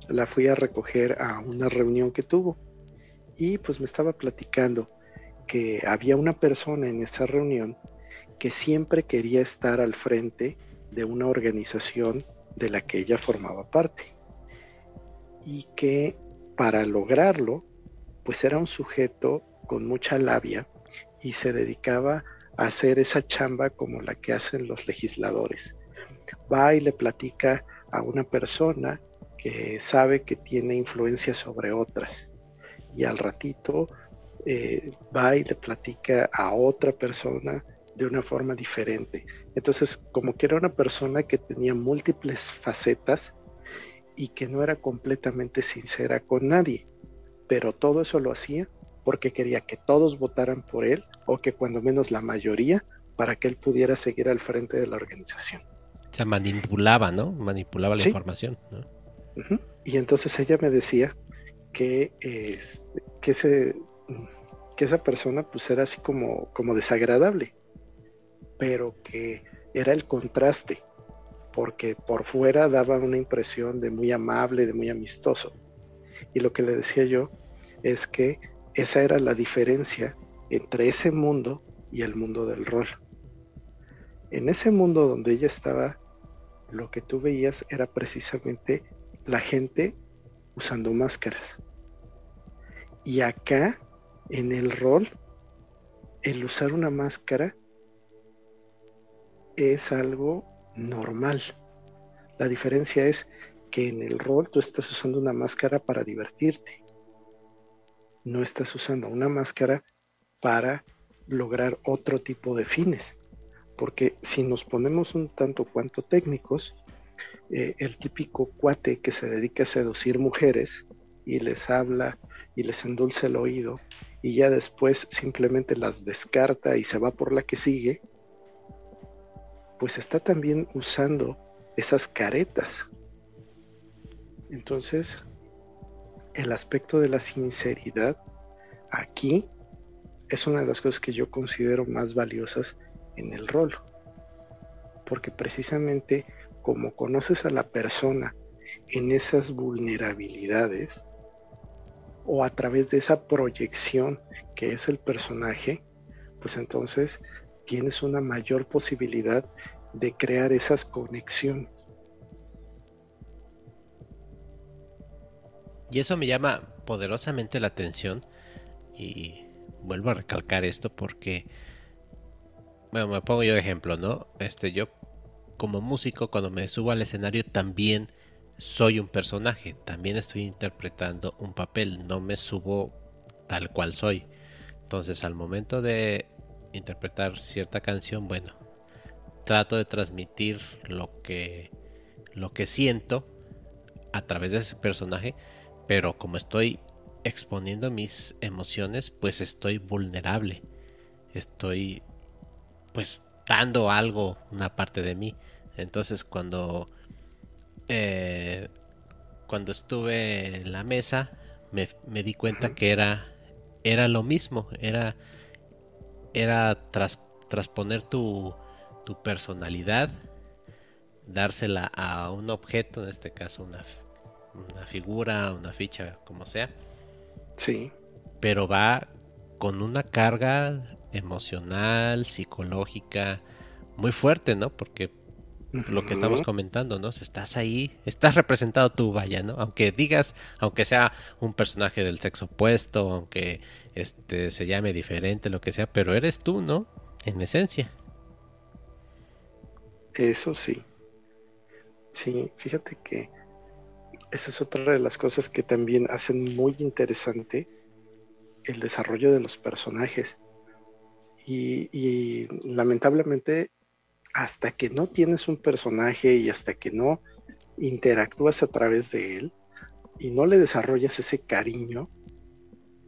la fui a recoger a una reunión que tuvo y pues me estaba platicando que había una persona en esa reunión que siempre quería estar al frente de una organización de la que ella formaba parte y que para lograrlo pues era un sujeto con mucha labia y se dedicaba hacer esa chamba como la que hacen los legisladores. Va y le platica a una persona que sabe que tiene influencia sobre otras y al ratito eh, va y le platica a otra persona de una forma diferente. Entonces, como que era una persona que tenía múltiples facetas y que no era completamente sincera con nadie, pero todo eso lo hacía porque quería que todos votaran por él o que cuando menos la mayoría para que él pudiera seguir al frente de la organización. Se manipulaba, ¿no? Manipulaba la información. Y entonces ella me decía que, que, ese, que esa persona pues era así como, como desagradable, pero que era el contraste, porque por fuera daba una impresión de muy amable, de muy amistoso. Y lo que le decía yo es que esa era la diferencia entre ese mundo y el mundo del rol. En ese mundo donde ella estaba, lo que tú veías era precisamente la gente usando máscaras. Y acá, en el rol, el usar una máscara es algo normal. La diferencia es que en el rol tú estás usando una máscara para divertirte. No estás usando una máscara para lograr otro tipo de fines. Porque si nos ponemos un tanto cuanto técnicos, eh, el típico cuate que se dedica a seducir mujeres y les habla y les endulce el oído y ya después simplemente las descarta y se va por la que sigue, pues está también usando esas caretas. Entonces, el aspecto de la sinceridad aquí es una de las cosas que yo considero más valiosas en el rol. Porque precisamente como conoces a la persona en esas vulnerabilidades o a través de esa proyección que es el personaje, pues entonces tienes una mayor posibilidad de crear esas conexiones. Y eso me llama poderosamente la atención y vuelvo a recalcar esto porque bueno, me pongo yo de ejemplo, ¿no? Este, yo como músico, cuando me subo al escenario, también soy un personaje, también estoy interpretando un papel, no me subo tal cual soy. Entonces, al momento de interpretar cierta canción, bueno, trato de transmitir lo que lo que siento a través de ese personaje, pero como estoy exponiendo mis emociones, pues estoy vulnerable. Estoy pues dando algo, una parte de mí. Entonces cuando eh, cuando estuve en la mesa me, me di cuenta que era era lo mismo, era era tras, transponer tu, tu personalidad, dársela a un objeto, en este caso una, una figura, una ficha, como sea. Sí. Pero va con una carga emocional, psicológica, muy fuerte, ¿no? Porque lo que estamos comentando, ¿no? Estás ahí, estás representado tú, vaya, ¿no? Aunque digas, aunque sea un personaje del sexo opuesto, aunque este se llame diferente, lo que sea, pero eres tú, ¿no? En esencia. Eso sí. Sí, fíjate que esa es otra de las cosas que también hacen muy interesante el desarrollo de los personajes. Y, lamentablemente, hasta que no tienes un personaje y hasta que no interactúas a través de él y no le desarrollas ese cariño,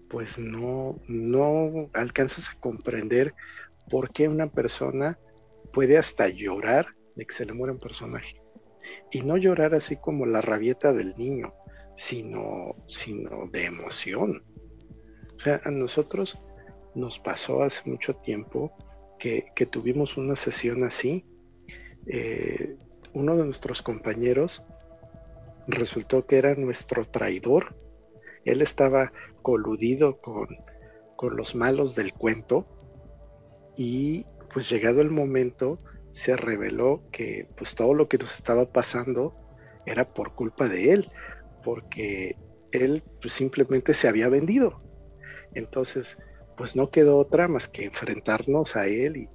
pues no, no alcanzas a comprender por qué una persona puede hasta llorar de que se le muera un personaje. Y no llorar así como la rabieta del niño, sino, sino de emoción. O sea, a nosotros nos pasó hace mucho tiempo que, tuvimos una sesión así. Eh, uno de nuestros compañeros resultó que era nuestro traidor. Él estaba coludido con, con los malos del cuento y pues llegado el momento se reveló que pues todo lo que nos estaba pasando era por culpa de él, porque él pues, simplemente se había vendido. Entonces, pues no quedó otra más que enfrentarnos a él y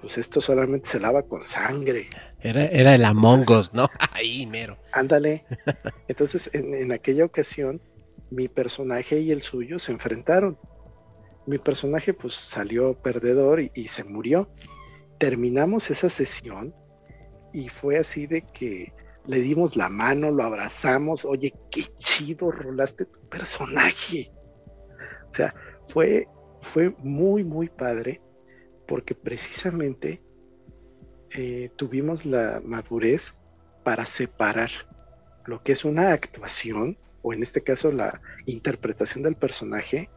pues esto solamente se lava con sangre. Era, era el Among Us, ¿no? Ahí, mero. Ándale. Entonces, en, aquella ocasión, mi personaje y el suyo se enfrentaron. Mi personaje pues salió perdedor y, se murió. Terminamos esa sesión y fue así de que le dimos la mano, lo abrazamos, oye, qué chido rolaste tu personaje. O sea, fue, fue muy, muy padre porque precisamente eh, tuvimos la madurez para separar lo que es una actuación, o en este caso la interpretación del personaje,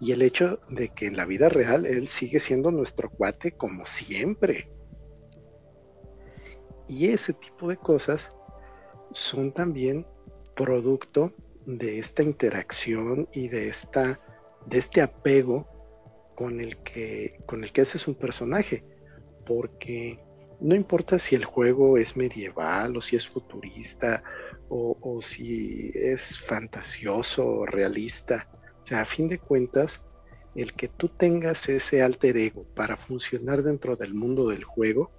y el hecho de que en la vida real él sigue siendo nuestro cuate como siempre. Y ese tipo de cosas son también producto de esta interacción y de esta de este apego con el que con el que haces un personaje, porque no importa si el juego es medieval o si es futurista o, o si es fantasioso o realista, o sea, a fin de cuentas, el que tú tengas ese alter ego para funcionar dentro del mundo del juego,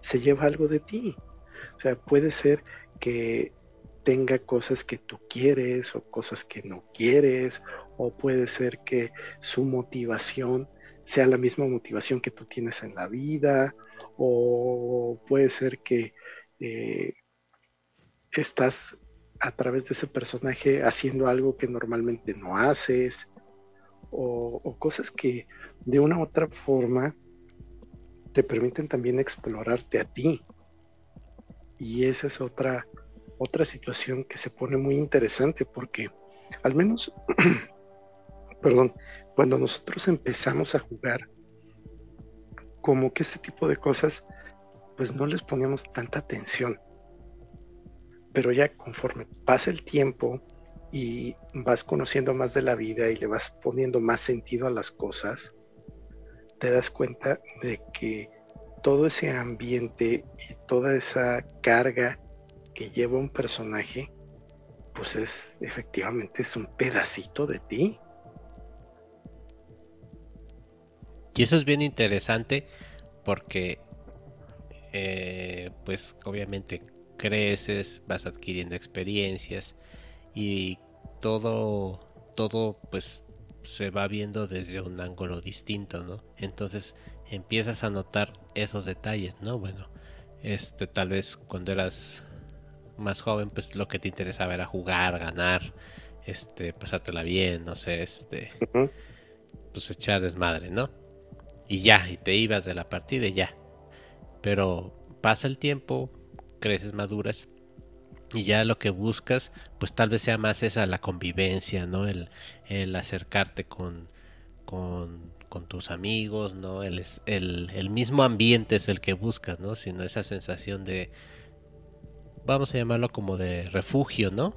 se lleva algo de ti. O sea, puede ser que tenga cosas que tú quieres o cosas que no quieres, o puede ser que su motivación sea la misma motivación que tú tienes en la vida, o puede ser que eh, estás a través de ese personaje haciendo algo que normalmente no haces, o, cosas que de una u otra forma te permiten también explorarte a ti. Y esa es otra, otra situación que se pone muy interesante porque al menos, perdón, cuando nosotros empezamos a jugar, como que este tipo de cosas, pues no les ponemos tanta atención. Pero ya conforme pasa el tiempo y vas conociendo más de la vida y le vas poniendo más sentido a las cosas, te das cuenta de que todo ese ambiente y toda esa carga que lleva un personaje, pues es efectivamente es un pedacito de ti. Y eso es bien interesante porque, eh, pues obviamente creces, vas adquiriendo experiencias y todo, todo pues se va viendo desde un ángulo distinto, ¿no? Entonces empiezas a notar esos detalles, ¿no? Bueno, este tal vez cuando eras más joven, pues lo que te interesaba era jugar, ganar, este, pasártela bien, no sé, este, pues echar desmadre, ¿no? Y ya, y te ibas de la partida y ya. Pero pasa el tiempo, creces, maduras y ya lo que buscas, pues tal vez sea más esa la convivencia, ¿no? El, el acercarte con, con, con, tus amigos, ¿no? El, el, el, mismo ambiente es el que buscas, ¿no? Sino esa sensación de, vamos a llamarlo como de refugio, ¿no?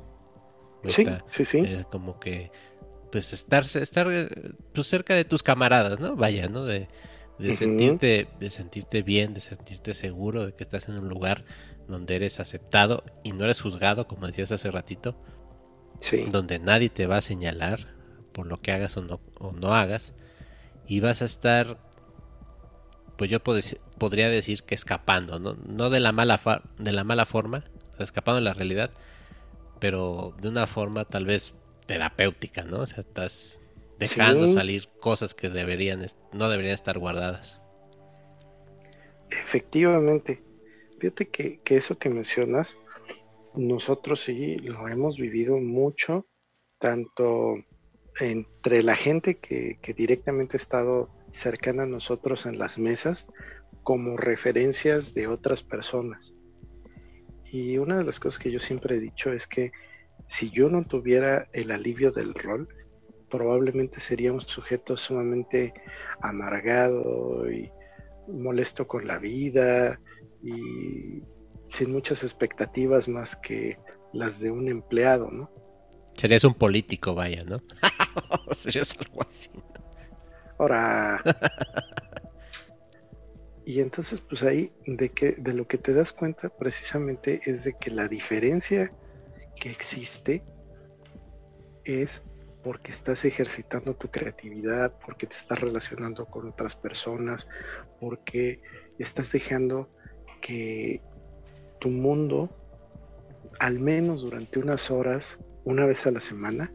Sí, sí, sí. Eh, como que, pues estar, estar pues, cerca de tus camaradas, ¿no? Vaya, ¿no? De, de sentirte, de sentirte bien, de sentirte seguro de que estás en un lugar donde eres aceptado y no eres juzgado, como decías hace ratito, sí. donde nadie te va a señalar por lo que hagas o no, o no hagas, y vas a estar, pues yo podría decir que escapando, no, no de, la mala de la mala forma, o sea, escapando de la realidad, pero de una forma tal vez terapéutica, ¿no? O sea, estás dejando Sí. salir cosas que deberían no deberían estar guardadas. Efectivamente. Fíjate que, que eso que mencionas, nosotros sí lo hemos vivido mucho, tanto entre la gente que, que directamente ha estado cercana a nosotros en las mesas, como referencias de otras personas. Y una de las cosas que yo siempre he dicho es que si yo no tuviera el alivio del rol, probablemente sería un sujeto sumamente amargado y molesto con la vida y sin muchas expectativas más que las de un empleado, ¿no? Serías un político, vaya, ¿no? Serías algo así. Ahora, y entonces pues ahí de que de lo que te das cuenta precisamente es de que la diferencia que existe es porque estás ejercitando tu creatividad, porque te estás relacionando con otras personas, porque estás dejando que tu mundo, al menos durante unas horas, una vez a la semana,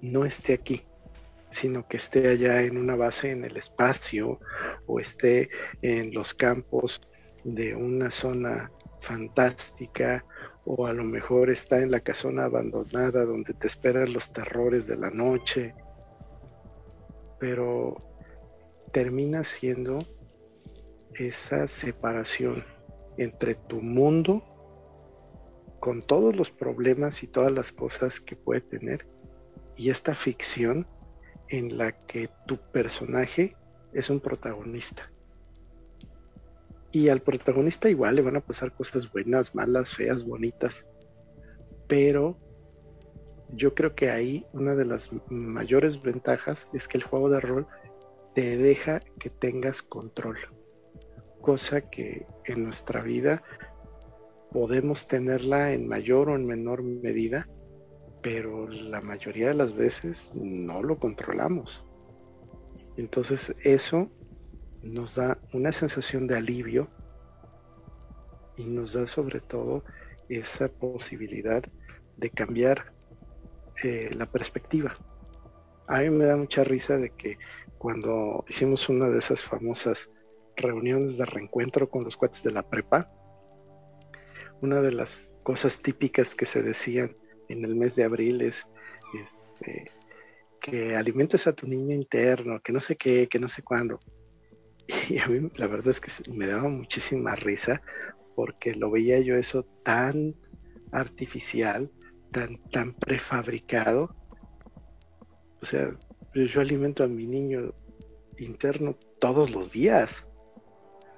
no esté aquí, sino que esté allá en una base en el espacio o esté en los campos de una zona fantástica o a lo mejor está en la casona abandonada donde te esperan los terrores de la noche. pero termina siendo esa separación entre tu mundo con todos los problemas y todas las cosas que puede tener y esta ficción en la que tu personaje es un protagonista. Y al protagonista igual le van a pasar cosas buenas, malas, feas, bonitas. Pero yo creo que ahí una de las mayores ventajas es que el juego de rol te deja que tengas control. Cosa que en nuestra vida podemos tenerla en mayor o en menor medida, pero la mayoría de las veces no lo controlamos. Entonces eso nos da una sensación de alivio y nos da sobre todo esa posibilidad de cambiar eh, la perspectiva. A mí me da mucha risa de que cuando hicimos una de esas famosas reuniones de reencuentro con los cuates de la prepa, una de las cosas típicas que se decían en el mes de abril es este, que alimentes a tu niño interno, que no sé qué, que no sé cuándo. Y a mí la verdad es que me daba muchísima risa porque lo veía yo eso tan artificial, tan, tan prefabricado. O sea, yo alimento a mi niño interno todos los días.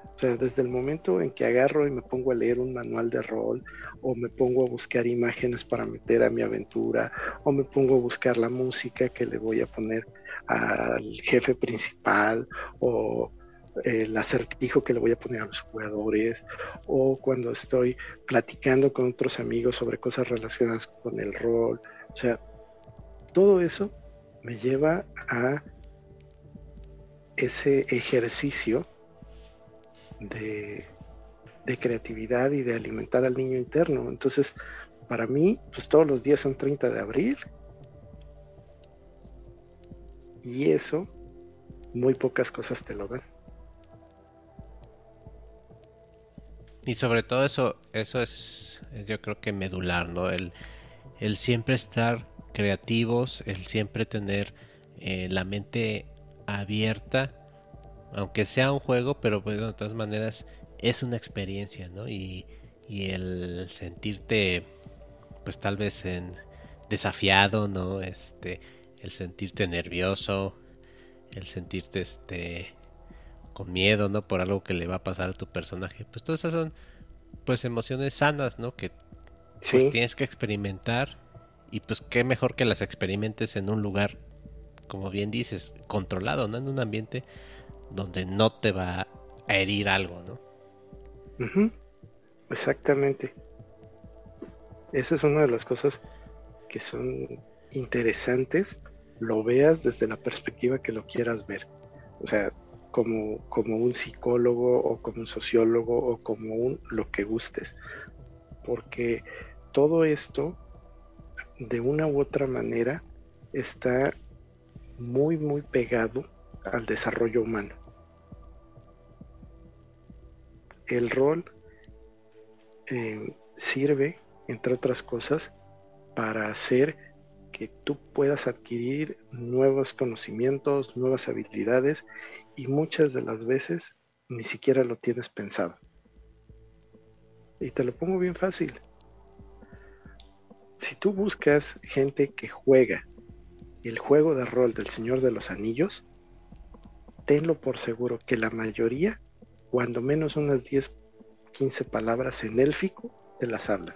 O sea, desde el momento en que agarro y me pongo a leer un manual de rol, o me pongo a buscar imágenes para meter a mi aventura, o me pongo a buscar la música que le voy a poner al jefe principal, o el acertijo que le voy a poner a los jugadores, o cuando estoy platicando con otros amigos sobre cosas relacionadas con el rol. O sea, todo eso me lleva a ese ejercicio de, creatividad y de alimentar al niño interno. Entonces, para mí, pues todos los días son 30 de abril. Y eso, muy pocas cosas te lo dan. Y sobre todo eso, eso es, yo creo que medular, ¿no? El, el siempre estar creativos, el siempre tener eh, la mente abierta aunque sea un juego, pero pues de todas maneras es una experiencia, ¿no? Y, el sentirte, pues tal vez en desafiado, ¿no? Este, el sentirte nervioso, el sentirte, este, con miedo, ¿no? Por algo que le va a pasar a tu personaje. Pues todas esas son, pues, emociones sanas, ¿no? Que pues, tienes que experimentar y pues qué mejor que las experimentes en un lugar, como bien dices, controlado, ¿no? En un ambiente donde no te va a herir algo, ¿no? Exactamente. Esa es una de las cosas que son interesantes, lo veas desde la perspectiva que lo quieras ver. O sea, como, como un psicólogo o como un sociólogo o como un lo que gustes. Porque todo esto, de una u otra manera, está muy, muy pegado al desarrollo humano. El rol eh, sirve, entre otras cosas, para hacer que tú puedas adquirir nuevos conocimientos, nuevas habilidades y muchas de las veces ni siquiera lo tienes pensado. Y te lo pongo bien fácil. Si tú buscas gente que juega el juego de rol del Señor de los Anillos, tenlo por seguro que la mayoría, cuando menos unas 10, 15 palabras en élfico, te las hablan.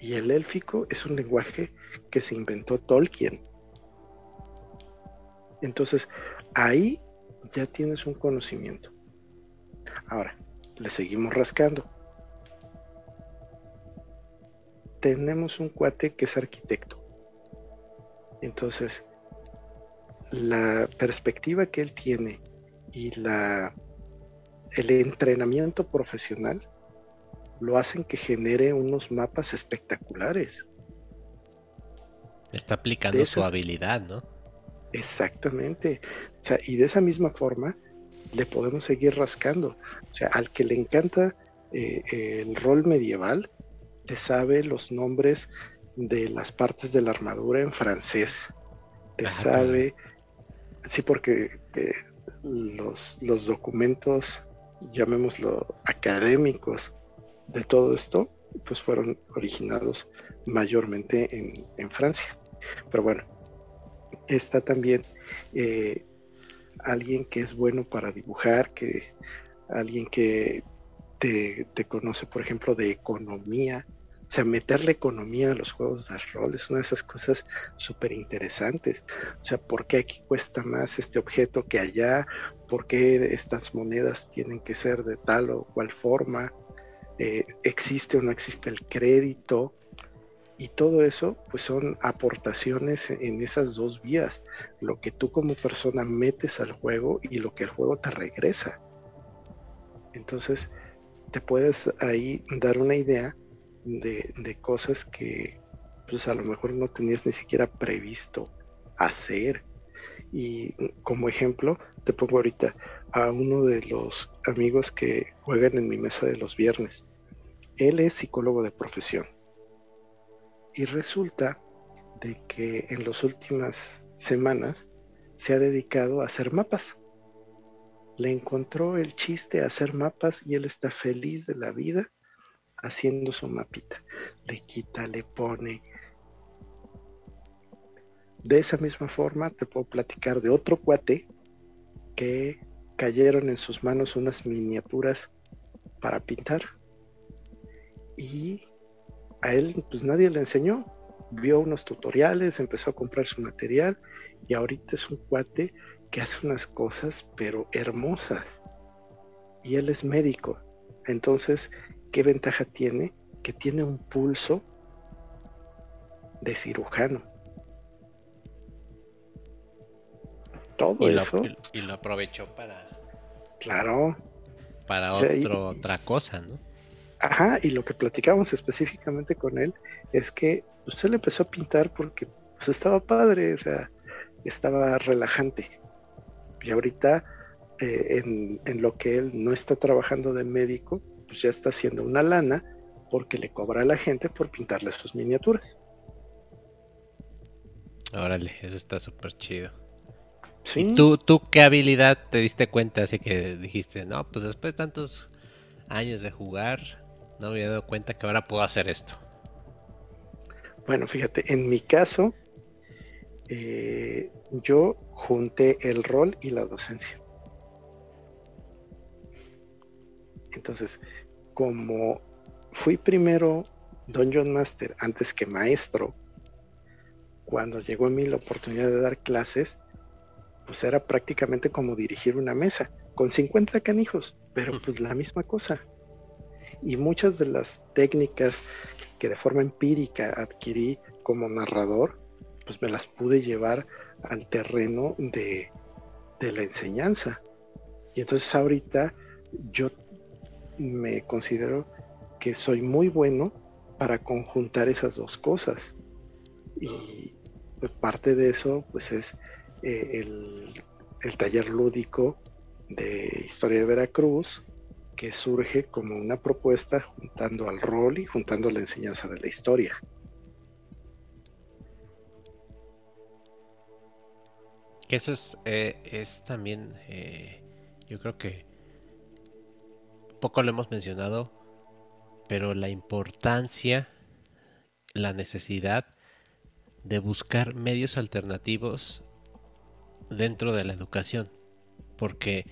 Y el élfico es un lenguaje que se inventó Tolkien. Entonces, ahí ya tienes un conocimiento. Ahora, le seguimos rascando. Tenemos un cuate que es arquitecto. Entonces, la perspectiva que él tiene y la, el entrenamiento profesional lo hacen que genere unos mapas espectaculares. Está aplicando su habilidad, ¿no? Exactamente. O sea, y de esa misma forma le podemos seguir rascando. O sea, al que le encanta eh, el rol medieval, te sabe los nombres de las partes de la armadura en francés te sabe, sí, porque eh, los, los documentos, llamémoslo académicos de todo esto, pues fueron originados mayormente en, en Francia. Pero bueno, está también eh, alguien que es bueno para dibujar, que alguien que te, conoce, por ejemplo, de economía. O sea, meterle economía a los juegos de rol es una de esas cosas súper interesantes. O sea, ¿por qué aquí cuesta más este objeto que allá? ¿Por qué estas monedas tienen que ser de tal o cual forma? Eh, ¿Existe o no existe el crédito? Y todo eso, pues son aportaciones en esas dos vías, lo que tú como persona metes al juego y lo que el juego te regresa. Entonces, te puedes ahí dar una idea de, cosas que pues a lo mejor no tenías ni siquiera previsto hacer. Y como ejemplo, te pongo ahorita a uno de los amigos que juegan en mi mesa de los viernes. Él es psicólogo de profesión y resulta de que en las últimas semanas se ha dedicado a hacer mapas. Le encontró el chiste a hacer mapas y él está feliz de la vida haciendo su mapita. Le quita, le pone. De esa misma forma te puedo platicar de otro cuate que cayeron en sus manos unas miniaturas para pintar. Y a él pues nadie le enseñó. Vio unos tutoriales, empezó a comprar su material y ahorita es un cuate que hace unas cosas pero hermosas. Y él es médico. Entonces, ¿qué ventaja tiene? Que tiene un pulso de cirujano. Todo eso. y lo aprovechó para. Claro. Para otra cosa, ¿no? Ajá, y lo que platicamos específicamente con él es que usted le empezó a pintar porque pues, estaba padre, o sea, estaba relajante. Y ahorita, eh, en, en, lo que él no está trabajando de médico, pues ya está haciendo una lana porque le cobra a la gente por pintarle sus miniaturas. Órale, eso está súper chido. ¿Sí? ¿Y tú, tú qué habilidad te diste cuenta? Así que dijiste, no, pues después de tantos años de jugar, no me había dado cuenta que ahora puedo hacer esto. Bueno, fíjate, en mi caso, eh, yo junté el rol y la docencia. Entonces, como fui primero Dungeon Master antes que maestro, cuando llegó a mí la oportunidad de dar clases, pues era prácticamente como dirigir una mesa, con 50 canijos, pero pues la misma cosa y muchas de las técnicas que de forma empírica adquirí como narrador, pues me las pude llevar al terreno de, la enseñanza. Y entonces ahorita yo me considero que soy muy bueno para conjuntar esas dos cosas. Y pues, parte de eso pues es eh, el, el, taller lúdico de historia de Veracruz, que surge como una propuesta juntando al rol y juntando la enseñanza de la historia. Que eso es, eh, es también, eh, yo creo que poco lo hemos mencionado, pero la importancia, la necesidad de buscar medios alternativos dentro de la educación. Porque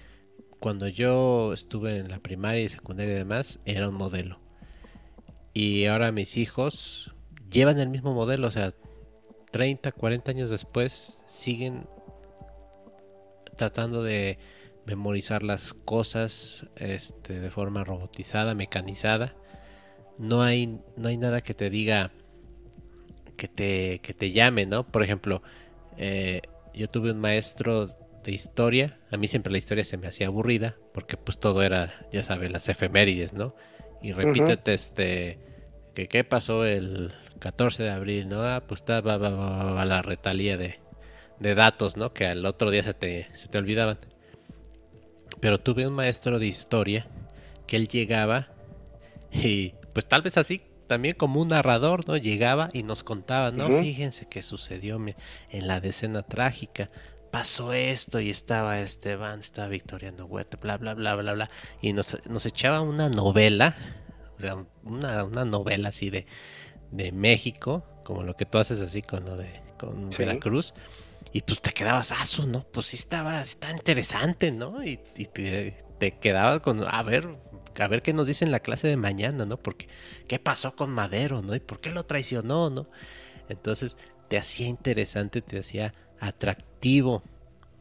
cuando yo estuve en la primaria y secundaria y demás, era un modelo. Y ahora mis hijos llevan el mismo modelo, o sea, 30, 40 años después siguen tratando de memorizar las cosas este, de forma robotizada, mecanizada. No hay, no hay nada que te diga que te, que te llame, ¿no? Por ejemplo, eh, yo tuve un maestro de historia. A mí siempre la historia se me hacía aburrida porque pues todo era, ya sabes, las efemérides, ¿no? Y repítete este que qué pasó el 14 de abril, ¿no? Ah, pues va, va, va, la retalía de, de, datos, ¿no? Que al otro día se te, se te olvidaban. Pero tuve un maestro de historia que él llegaba y pues tal vez así también como un narrador, ¿no? Llegaba y nos contaba, ¿no? Fíjense qué sucedió en la decena trágica. Pasó esto y estaba Esteban, estaba Victoriano Huerta, bla, bla, bla, bla, bla. Y nos, nos echaba una novela, o sea, una, una novela así de, de México, como lo que tú haces así con lo de con Veracruz. Y pues te quedabas aso, ¿no? Pues sí estaba, está interesante, ¿no? Y, te, te, quedabas con, a ver, a ver qué nos dice en la clase de mañana, ¿no? Porque, ¿qué pasó con Madero, ¿no? ¿Y por qué lo traicionó, ¿no? Entonces, te hacía interesante, te hacía atractivo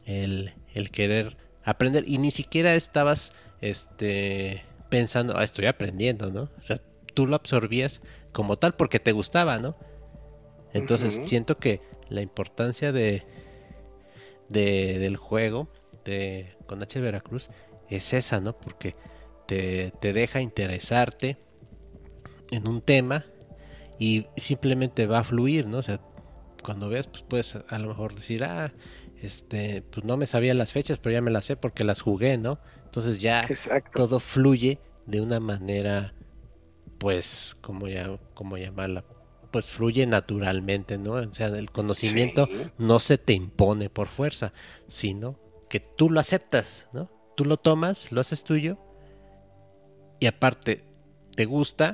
el, el querer aprender. Y ni siquiera estabas, este, pensando, ah, estoy aprendiendo, ¿no? O sea, tú lo absorbías como tal porque te gustaba, ¿no? Entonces, siento que la importancia de, de del juego de, con H Veracruz es esa, ¿no? Porque te, deja interesarte en un tema y simplemente va a fluir, ¿no? O sea, cuando ves, pues puedes a lo mejor decir, ah, este, pues no me sabía las fechas, pero ya me las sé porque las jugué, ¿no? Entonces ya todo fluye de una manera, pues, como ya, como llamarla, pues fluye naturalmente, ¿no? O sea, el conocimiento no se te impone por fuerza, sino que tú lo aceptas, ¿no? Tú lo tomas, lo haces tuyo y aparte te gusta,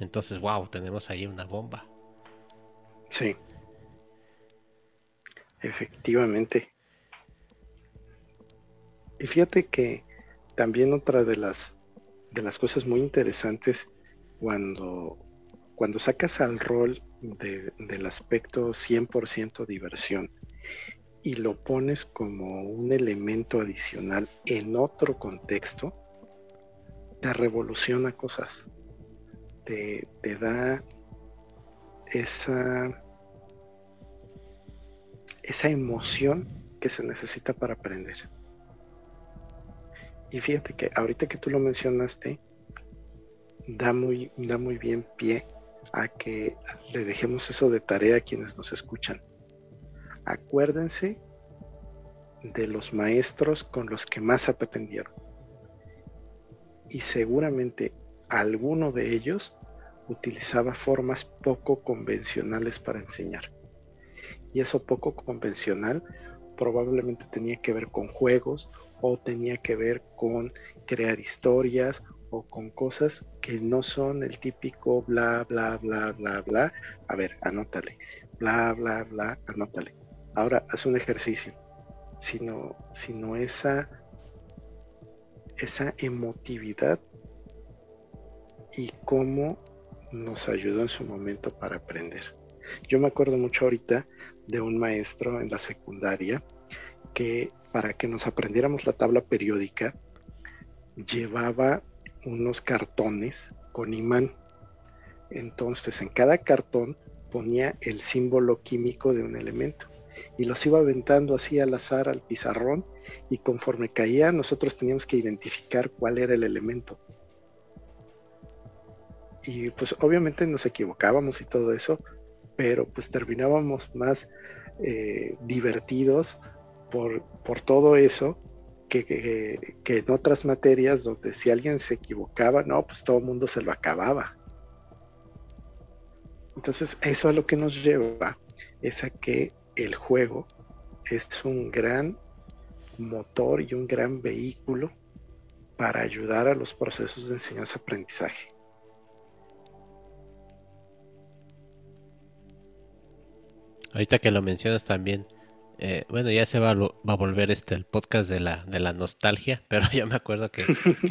entonces, wow, tenemos ahí una bomba. Sí. Efectivamente. Y fíjate que también otra de las de las cosas muy interesantes cuando, cuando sacas al rol del aspecto 100% diversión y lo pones como un elemento adicional en otro contexto, te revoluciona cosas, te, da esa, esa emoción que se necesita para aprender. Y fíjate que ahorita que tú lo mencionaste, da muy, da muy bien pie a que le dejemos eso de tarea a quienes nos escuchan. Acuérdense de los maestros con los que más aprendieron y seguramente alguno de ellos utilizaba formas poco convencionales para enseñar. Y eso poco convencional probablemente tenía que ver con juegos o tenía que ver con crear historias con cosas que no son el típico bla, bla, bla, bla, bla. A ver, anótale. Bla, bla, bla, anótale. Ahora haz un ejercicio. Sino, sino esa esa emotividad y cómo nos ayudó en su momento para aprender. Yo me acuerdo mucho ahorita de un maestro en la secundaria que para que nos aprendiéramos la tabla periódica llevaba unos cartones con imán. Entonces en cada cartón ponía el símbolo químico de un elemento y los iba aventando así al azar al pizarrón y conforme caía nosotros teníamos que identificar cuál era el elemento. Y pues obviamente nos equivocábamos y todo eso, pero pues terminábamos más eh, divertidos por, por, todo eso que, en otras materias donde si alguien se equivocaba, no, pues todo el mundo se lo acababa. Entonces eso a lo que nos lleva es a que el juego es un gran motor y un gran vehículo para ayudar a los procesos de enseñanza-aprendizaje. Ahorita que lo mencionas también, eh, bueno, ya se va a, va a, volver este el podcast de la, de la nostalgia, pero yo me acuerdo que,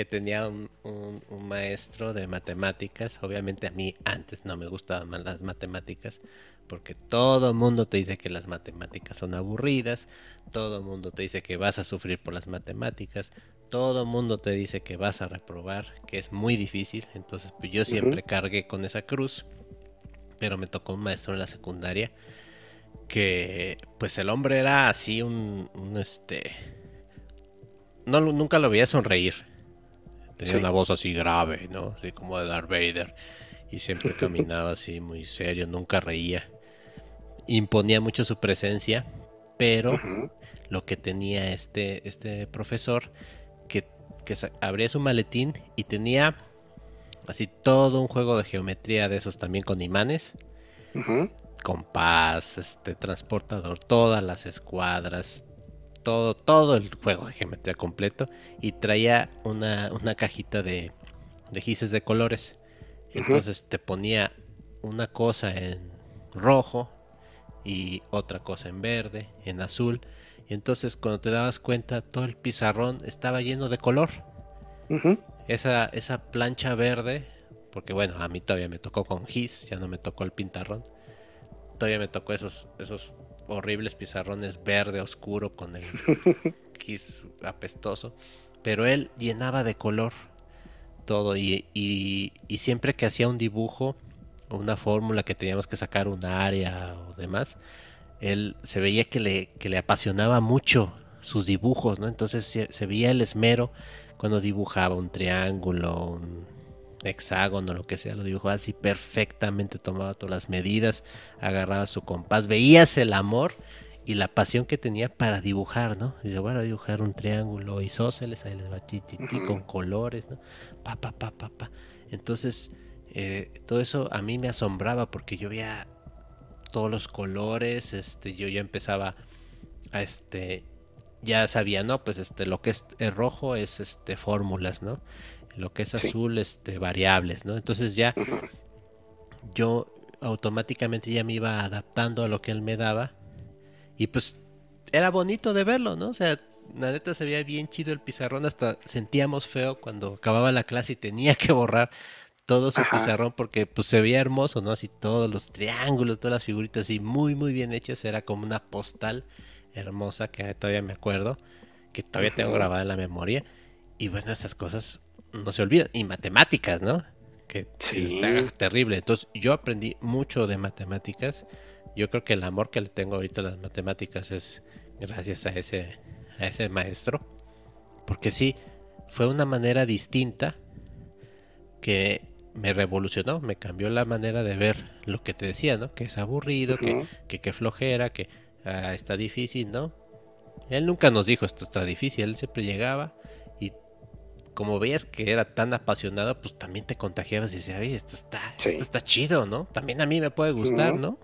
tenía un, un, maestro de matemáticas, obviamente a mí antes no me gustaban más las matemáticas, porque todo el mundo te dice que las matemáticas son aburridas, todo el mundo te dice que vas a sufrir por las matemáticas, todo el mundo te dice que vas a reprobar, que es muy difícil, entonces pues yo siempre cargué con esa cruz, pero me tocó un maestro en la secundaria que pues el hombre era así un, este no nunca lo veía sonreír. Tenía una voz así grave, ¿no? Así como de Darth Vader y siempre caminaba así muy serio, nunca reía. Imponía mucho su presencia, pero lo que tenía este, este profesor, que, que abría su maletín y tenía Así todo un juego de geometría de esos también con imanes. Compás, este transportador, todas las escuadras, todo, todo el juego de geometría completo. Y traía una, cajita de, de gises de colores. Entonces te ponía una cosa en rojo y otra cosa en verde, en azul. Y entonces cuando te dabas cuenta todo el pizarrón estaba lleno de color. esa, esa plancha verde, porque bueno, a mí todavía me tocó con gis, ya no me tocó el pintarrón. Todavía me tocó esos, esos horribles pizarrones verde oscuro con el gis apestoso. Pero él llenaba de color todo y, y siempre que hacía un dibujo una fórmula que teníamos que sacar un área o demás, él se veía que le, que le apasionaba mucho sus dibujos, ¿no? Entonces se, veía el esmero cuando dibujaba un triángulo, un hexágono, lo que sea, lo dibujaba así perfectamente, tomaba todas las medidas, agarraba su compás, veías el amor y la pasión que tenía para dibujar, ¿no? Dice, bueno, a dibujar un triángulo isósceles, ahí les va ti, con colores, ¿no? Pa, pa, pa, pa, pa. Entonces, eh, todo eso a mí me asombraba porque yo veía todos los colores, este, yo ya empezaba a este, ya sabía, ¿no? Pues este, lo que es rojo es este fórmulas, ¿no? Lo que es azul, este, variables, ¿no? Entonces ya yo automáticamente ya me iba adaptando a lo que él me daba y pues era bonito de verlo, ¿no? O sea, la neta se veía bien chido el pizarrón, hasta sentíamos feo cuando acababa la clase y tenía que borrar todo su pizarrón porque pues se veía hermoso, ¿no? Así todos los triángulos, todas las figuritas y muy muy bien hechas, era como una postal hermosa que todavía me acuerdo, que todavía tengo grabada en la memoria y bueno, esas cosas no se olvidan y matemáticas, ¿no? Que está terrible. Entonces, yo aprendí mucho de matemáticas. Yo creo que el amor que le tengo ahorita a las matemáticas es gracias a ese a ese maestro, porque sí fue una manera distinta que me revolucionó, me cambió la manera de ver lo que te decía, ¿no? Que es aburrido, que, que, flojera, que ah, está difícil, ¿no? Él nunca nos dijo esto está difícil, él siempre llegaba como veías que era tan apasionado, pues también te contagiabas y decías, oye, esto está, esto está chido, ¿no? También a mí me puede gustar, ¿no?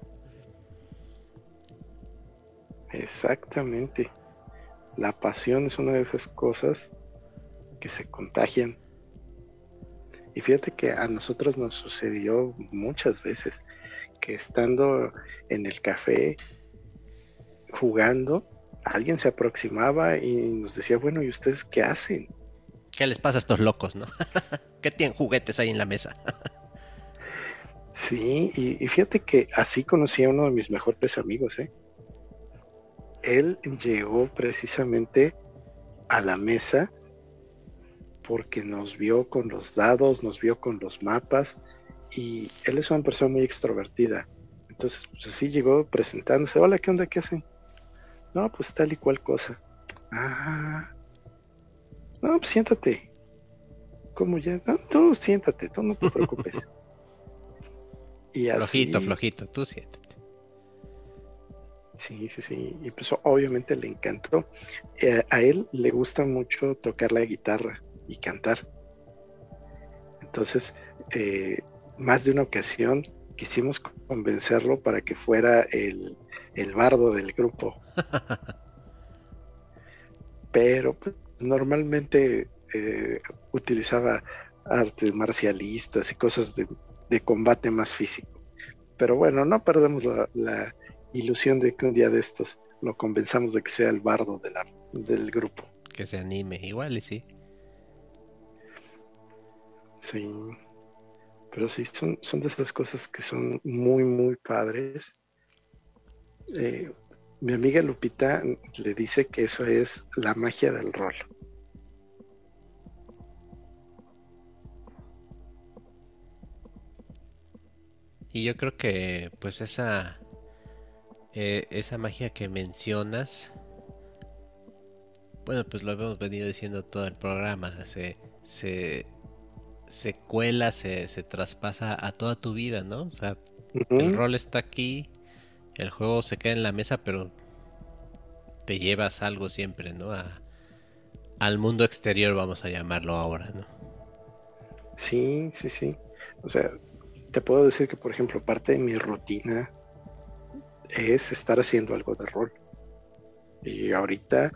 Exactamente. La pasión es una de esas cosas que se contagian y fíjate que a nosotros nos sucedió muchas veces que estando en el café jugando, alguien se aproximaba y nos decía, bueno, ¿y ustedes qué hacen? ¿Qué les pasa a estos locos, no? ¿Qué tienen juguetes ahí en la mesa? sí, y, fíjate que así conocí a uno de mis mejores amigos, ¿eh? Él llegó precisamente a la mesa porque nos vio con los dados, nos vio con los mapas y él es una persona muy extrovertida. Entonces, pues así llegó presentándose, hola, ¿qué onda? ¿Qué hacen? No, pues tal y cual cosa. Ah, no, pues siéntate. ¿Cómo ya? No, tú siéntate, tú no te preocupes. y así... Flojito, flojito, tú siéntate. Sí, sí, sí. Y pues obviamente le encantó. Eh, a él le gusta mucho tocar la guitarra y cantar. Entonces, eh, más de una ocasión quisimos convencerlo para que fuera el, bardo del grupo. Pero pues, normalmente eh, utilizaba artes marcialistas y cosas de, combate más físico. Pero bueno, no perdemos la, ilusión de que un día de estos lo convenzamos de que sea el bardo de la, del grupo. Que se anime, igual y sí. Sí. Pero sí, son, son de esas cosas que son muy, muy padres. Eh, mi amiga Lupita le dice que eso es la magia del rol. Y yo creo que pues esa eh, esa magia que mencionas, bueno, pues lo hemos venido diciendo todo el programa, se, se se cuela, se, traspasa a toda tu vida, ¿no? O sea, el rol está aquí, el juego se queda en la mesa, pero te llevas algo siempre, ¿no? al mundo exterior, vamos a llamarlo ahora, ¿no? Sí, sí, sí. O sea, te puedo decir que, por ejemplo, parte de mi rutina es estar haciendo algo de rol. Y ahorita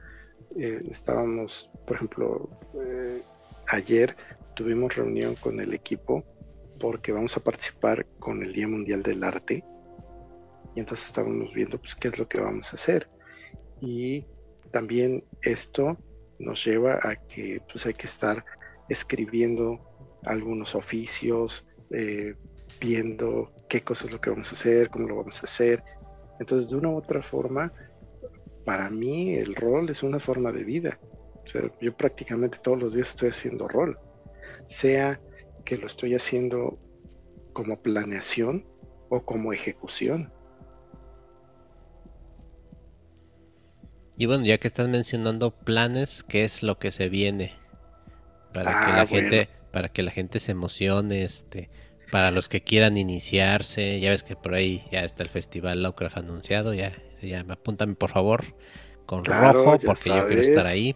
eh, estábamos, por ejemplo, eh, ayer tuvimos reunión con el equipo porque vamos a participar con el Día Mundial del Arte. Y entonces estábamos viendo pues qué es lo que vamos a hacer. Y también esto nos lleva a que pues hay que estar escribiendo algunos oficios, eh, viendo qué cosas es lo que vamos a hacer, cómo lo vamos a hacer. Entonces, de una u otra forma, para mí el rol es una forma de vida. yo prácticamente todos los días estoy haciendo rol, sea que lo estoy haciendo como planeación o como ejecución. Y bueno, ya que estás mencionando planes, ¿qué es lo que se viene? Para que la ah, gente, para que la gente se emocione, este, para los que quieran iniciarse, ya ves que por ahí ya está el festival Lovecraft anunciado, ya, ya apúntame por favor con rojo porque yo quiero estar ahí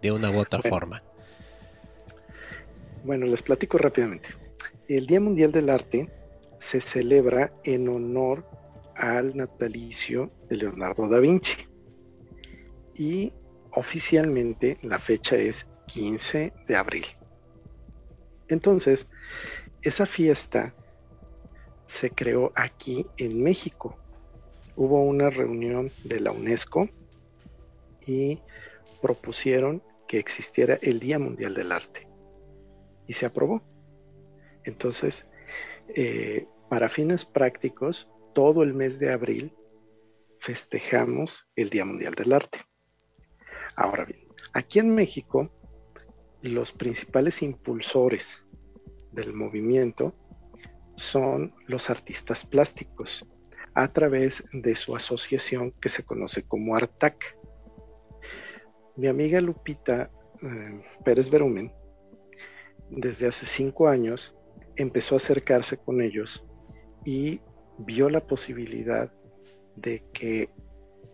de una u otra forma. Bueno, les platico rápidamente. El Día Mundial del Arte se celebra en honor al natalicio de Leonardo da Vinci. Y oficialmente la fecha es 15 de abril. Entonces, esa fiesta se creó aquí en México. Hubo una reunión de la UNESCO y propusieron que existiera el Día Mundial del Arte. Y se aprobó. Entonces, eh, para fines prácticos, todo el mes de abril festejamos el Día Mundial del Arte. Ahora bien, aquí en México, los principales impulsores del movimiento son los artistas plásticos a través de su asociación que se conoce como ARTAC. Mi amiga Lupita eh, Pérez Berumen, desde hace cinco años, empezó a acercarse con ellos y vio la posibilidad de que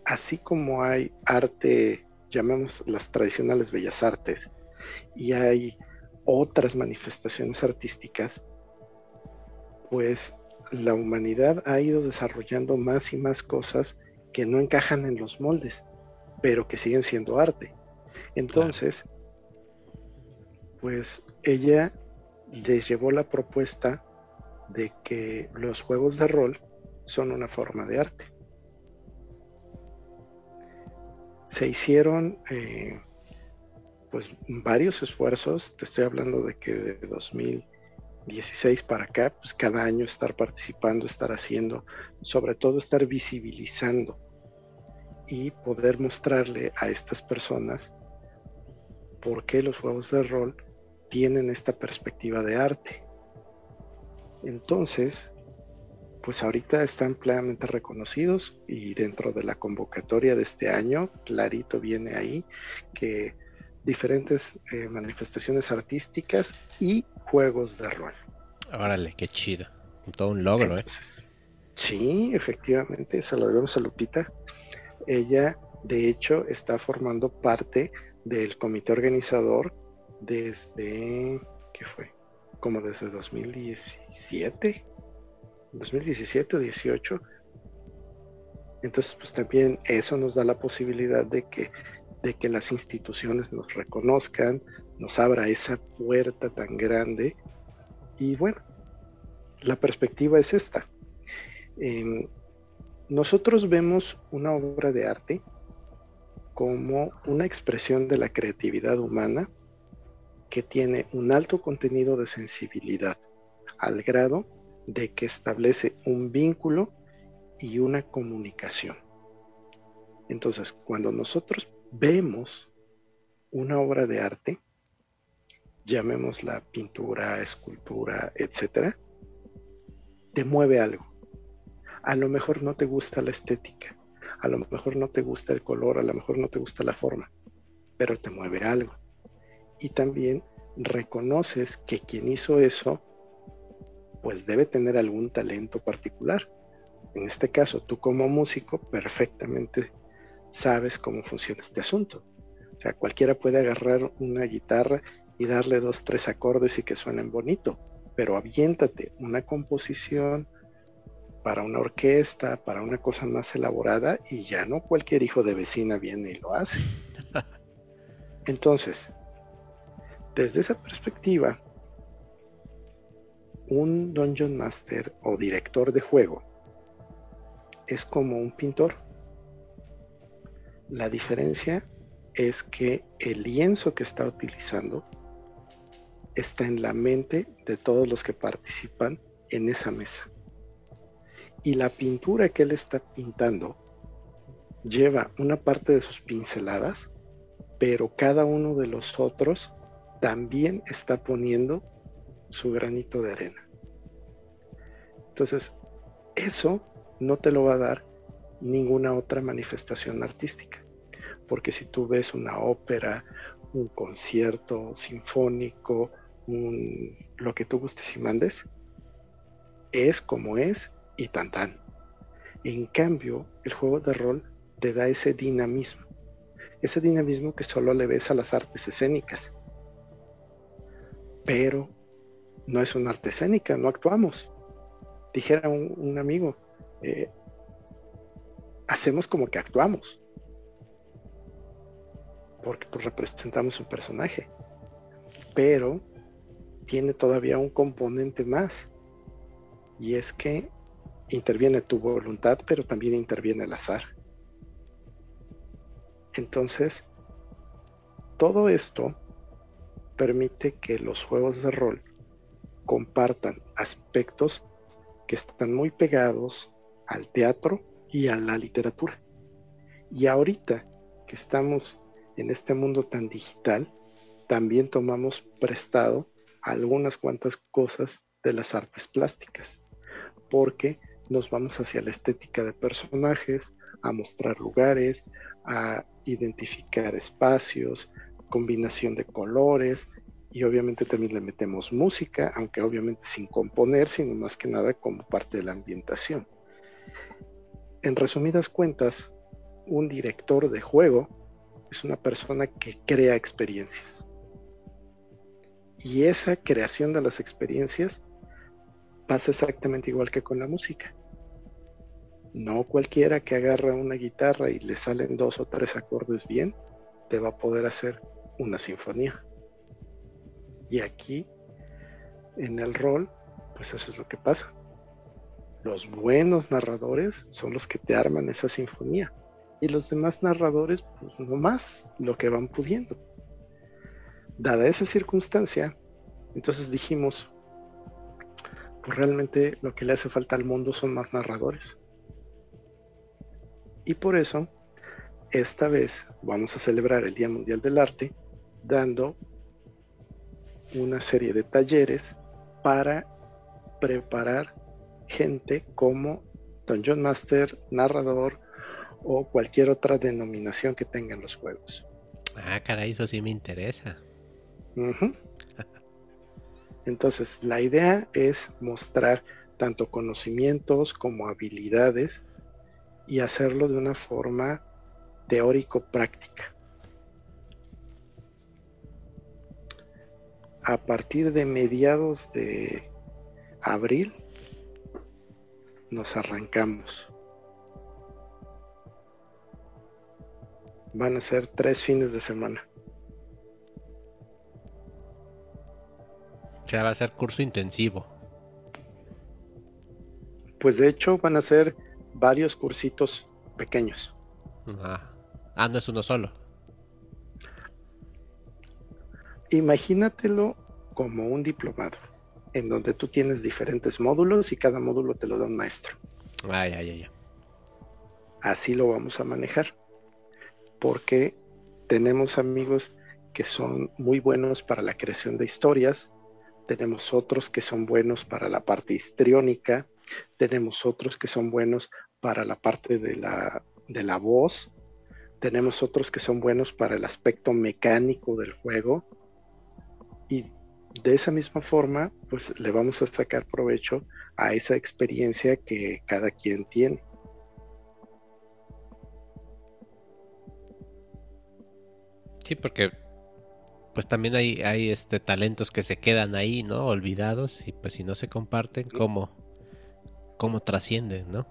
así como hay arte llamemos las tradicionales bellas artes, y hay otras manifestaciones artísticas, pues la humanidad ha ido desarrollando más y más cosas que no encajan en los moldes, pero que siguen siendo arte. Entonces, pues ella les llevó la propuesta de que los juegos de rol son una forma de arte. Se hicieron eh, pues varios esfuerzos, te estoy hablando de que de 2016 para acá, pues cada año estar participando, estar haciendo, sobre todo estar visibilizando y poder mostrarle a estas personas por qué los juegos de rol tienen esta perspectiva de arte. Entonces, pues ahorita están plenamente reconocidos y dentro de la convocatoria de este año, clarito viene ahí que diferentes eh, manifestaciones artísticas y juegos de rol. Órale, qué chido. Todo un logro, ¿eh? Sí, efectivamente, se lo debemos a Lupita. Ella, de hecho, está formando parte del comité organizador desde, ¿qué fue? Como desde 2017, 2017 o 18. Entonces, pues también eso nos da la posibilidad de que, de que las instituciones nos reconozcan, nos abra esa puerta tan grande. Y bueno, la perspectiva es esta. Em, nosotros vemos una obra de arte como una expresión de la creatividad humana que tiene un alto contenido de sensibilidad, al grado de que establece un vínculo y una comunicación. Entonces, cuando nosotros vemos una obra de arte, llamémosla pintura, escultura, etcétera, te mueve algo. A lo mejor no te gusta la estética, a lo mejor no te gusta el color, a lo mejor no te gusta la forma, pero te mueve algo. Y también reconoces que quien hizo eso pues debe tener algún talento particular. En este caso, tú como músico perfectamente sabes cómo funciona este asunto. O sea, cualquiera puede agarrar una guitarra y darle dos, tres acordes y que suenen bonito, pero aviéntate una composición para una orquesta, para una cosa más elaborada y ya no cualquier hijo de vecina viene y lo hace. Entonces, desde esa perspectiva, un Dungeon Master o director de juego es como un pintor. La diferencia es que el lienzo que está utilizando está en la mente de todos los que participan en esa mesa. Y la pintura que él está pintando lleva una parte de sus pinceladas, pero cada uno de los otros también está poniendo su granito de arena. Entonces, eso no te lo va a dar ninguna otra manifestación artística. Porque si tú ves una ópera, un concierto sinfónico, lo que tú gustes y mandes, es como es y tan tan. En cambio, el juego de rol te da ese dinamismo, ese dinamismo que solo le ves a las artes escénicas. Pero no es una arte escénica, no actuamos. Dijera un, amigo, eh, hacemos como que actuamos, porque pues, representamos un personaje, pero tiene todavía un componente más, y es que interviene tu voluntad, pero también interviene el azar. Entonces, todo esto permite que los juegos de rol compartan aspectos que están muy pegados al teatro y a la literatura. Y ahorita que estamos en este mundo tan digital, también tomamos prestado algunas cuantas cosas de las artes plásticas, porque nos vamos hacia la estética de personajes, a mostrar lugares, a identificar espacios, combinación de colores y obviamente también le metemos música, aunque obviamente sin componer, sino más que nada como parte de la ambientación. En resumidas cuentas, un director de juego es una persona que crea experiencias. Y esa creación de las experiencias pasa exactamente igual que con la música. No cualquiera que agarra una guitarra y le salen dos o tres acordes bien, te va a poder hacer una sinfonía. Y aquí, en el rol, pues eso es lo que pasa. Los buenos narradores son los que te arman esa sinfonía. Y los demás narradores, pues no más lo que van pudiendo. Dada esa circunstancia, entonces dijimos, pues realmente lo que le hace falta al mundo son más narradores. Y por eso, esta vez vamos a celebrar el Día Mundial del Arte dando una serie de talleres para preparar gente como Dungeon Master, narrador o cualquier otra denominación que tengan los juegos. Ah, caray, eso sí me interesa. Entonces, la idea es mostrar tanto conocimientos como habilidades y hacerlo de una forma teórico-práctica. A partir de mediados de abril nos arrancamos. Van a ser tres fines de semana. Ya va a ser curso intensivo. Pues de hecho van a ser varios cursitos pequeños. Ah, no es uno solo. Imagínatelo como un diplomado, en donde tú tienes diferentes módulos y cada módulo te lo da un maestro. Ay, ay, ay. Así lo vamos a manejar, porque tenemos amigos que son muy buenos para la creación de historias, tenemos otros que son buenos para la parte histriónica, tenemos otros que son buenos para la parte de la, de la voz, tenemos otros que son buenos para el aspecto mecánico del juego y de esa misma forma pues le vamos a sacar provecho a esa experiencia que cada quien tiene. Sí, porque pues también hay, hay este talentos que se quedan ahí, ¿no? Olvidados y pues si no se comparten, ¿cómo, cómo trascienden, ¿no?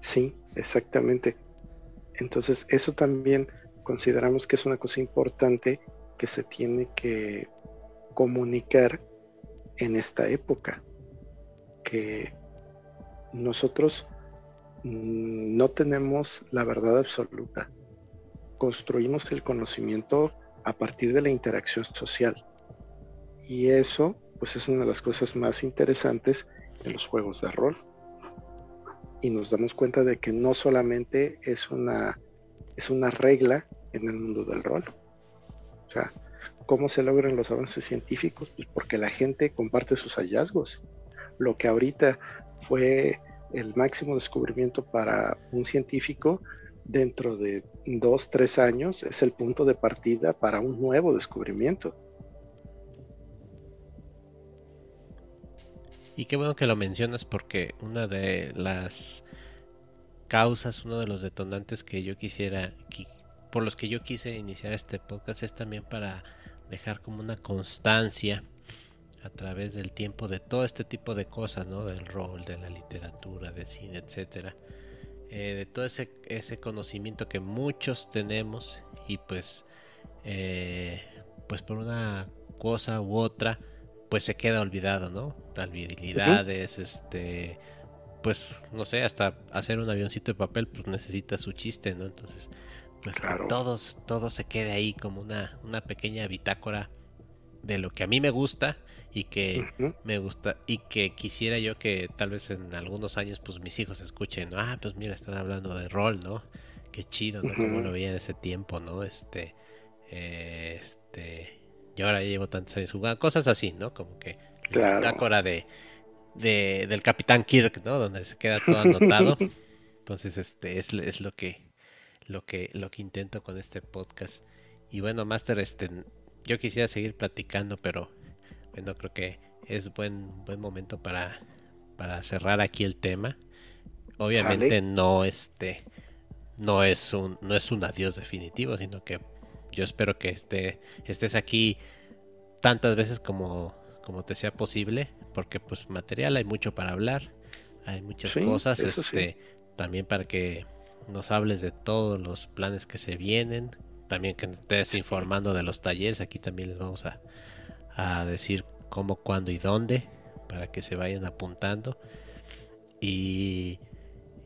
Sí, exactamente. Entonces eso también consideramos que es una cosa importante que se tiene que comunicar en esta época, que nosotros mm, no tenemos la verdad absoluta, construimos el conocimiento a partir de la interacción social. Y eso, pues es una de las cosas más interesantes en los juegos de rol. Y nos damos cuenta de que no solamente es una, es una regla en el mundo del rol. O sea, ¿cómo se logran los avances científicos? Pues porque la gente comparte sus hallazgos. Lo que ahorita fue el máximo descubrimiento para un científico, dentro de dos, tres años es el punto de partida para un nuevo descubrimiento. Y qué bueno que lo mencionas porque una de las causas, uno de los detonantes que yo quisiera, por los que yo quise iniciar este podcast es también para dejar como una constancia a través del tiempo de todo este tipo de cosas, ¿no? Del rol, de la literatura, del cine, etcétera eh, de todo ese, ese, conocimiento que muchos tenemos y pues, eh, pues por una cosa u otra, pues se queda olvidado, ¿no? Habilidades, este, pues no sé, hasta hacer un avioncito de papel, pues necesita su chiste, ¿no? Entonces, pues todos, todo se quede ahí como una, una pequeña bitácora de lo que a mí me gusta y que me gusta y que quisiera yo que tal vez en algunos años pues mis hijos escuchen, ah, pues mira, están hablando de rol, ¿no? Qué chido, ¿no? Como lo veía en ese tiempo, ¿no? Este, este, y ahora ya llevo tantos años jugando, cosas así, ¿no? Como que la cora de, de, del Capitán Kirk, ¿no? Donde se queda todo anotado. Entonces, este, es, es lo que, lo que, lo que intento con este podcast. Y bueno, Master, este, yo quisiera seguir platicando, pero bueno, creo que es buen, buen momento para, para cerrar aquí el tema. Obviamente no este no es un no es un adiós definitivo, sino que yo espero que esté, estés aquí tantas veces como, como te sea posible, porque pues material hay mucho para hablar, hay muchas cosas, este, también para que nos hables de todos los planes que se vienen, también que estés informando de los talleres, aquí también les vamos a, a decir cómo, cuándo y dónde para que se vayan apuntando. Y,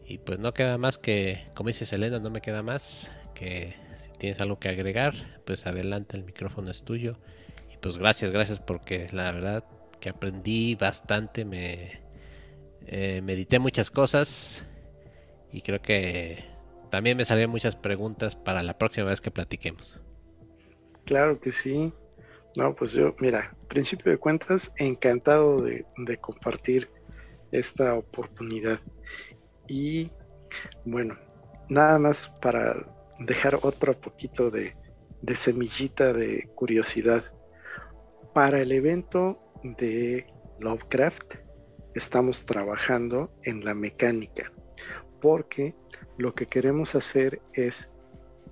y pues no queda más que, como dice Selena, no me queda más que si tienes algo que agregar, pues adelante, el micrófono es tuyo. Y pues gracias, gracias porque la verdad que aprendí bastante, me eh, medité muchas cosas y creo que también me salieron muchas preguntas para la próxima vez que platiquemos. Claro que sí. No, pues yo, mira, principio de cuentas, encantado de, compartir esta oportunidad. Y bueno, nada más para dejar otro poquito de semillita de curiosidad. Para el evento de Lovecraft estamos trabajando en la mecánica, porque lo que queremos hacer es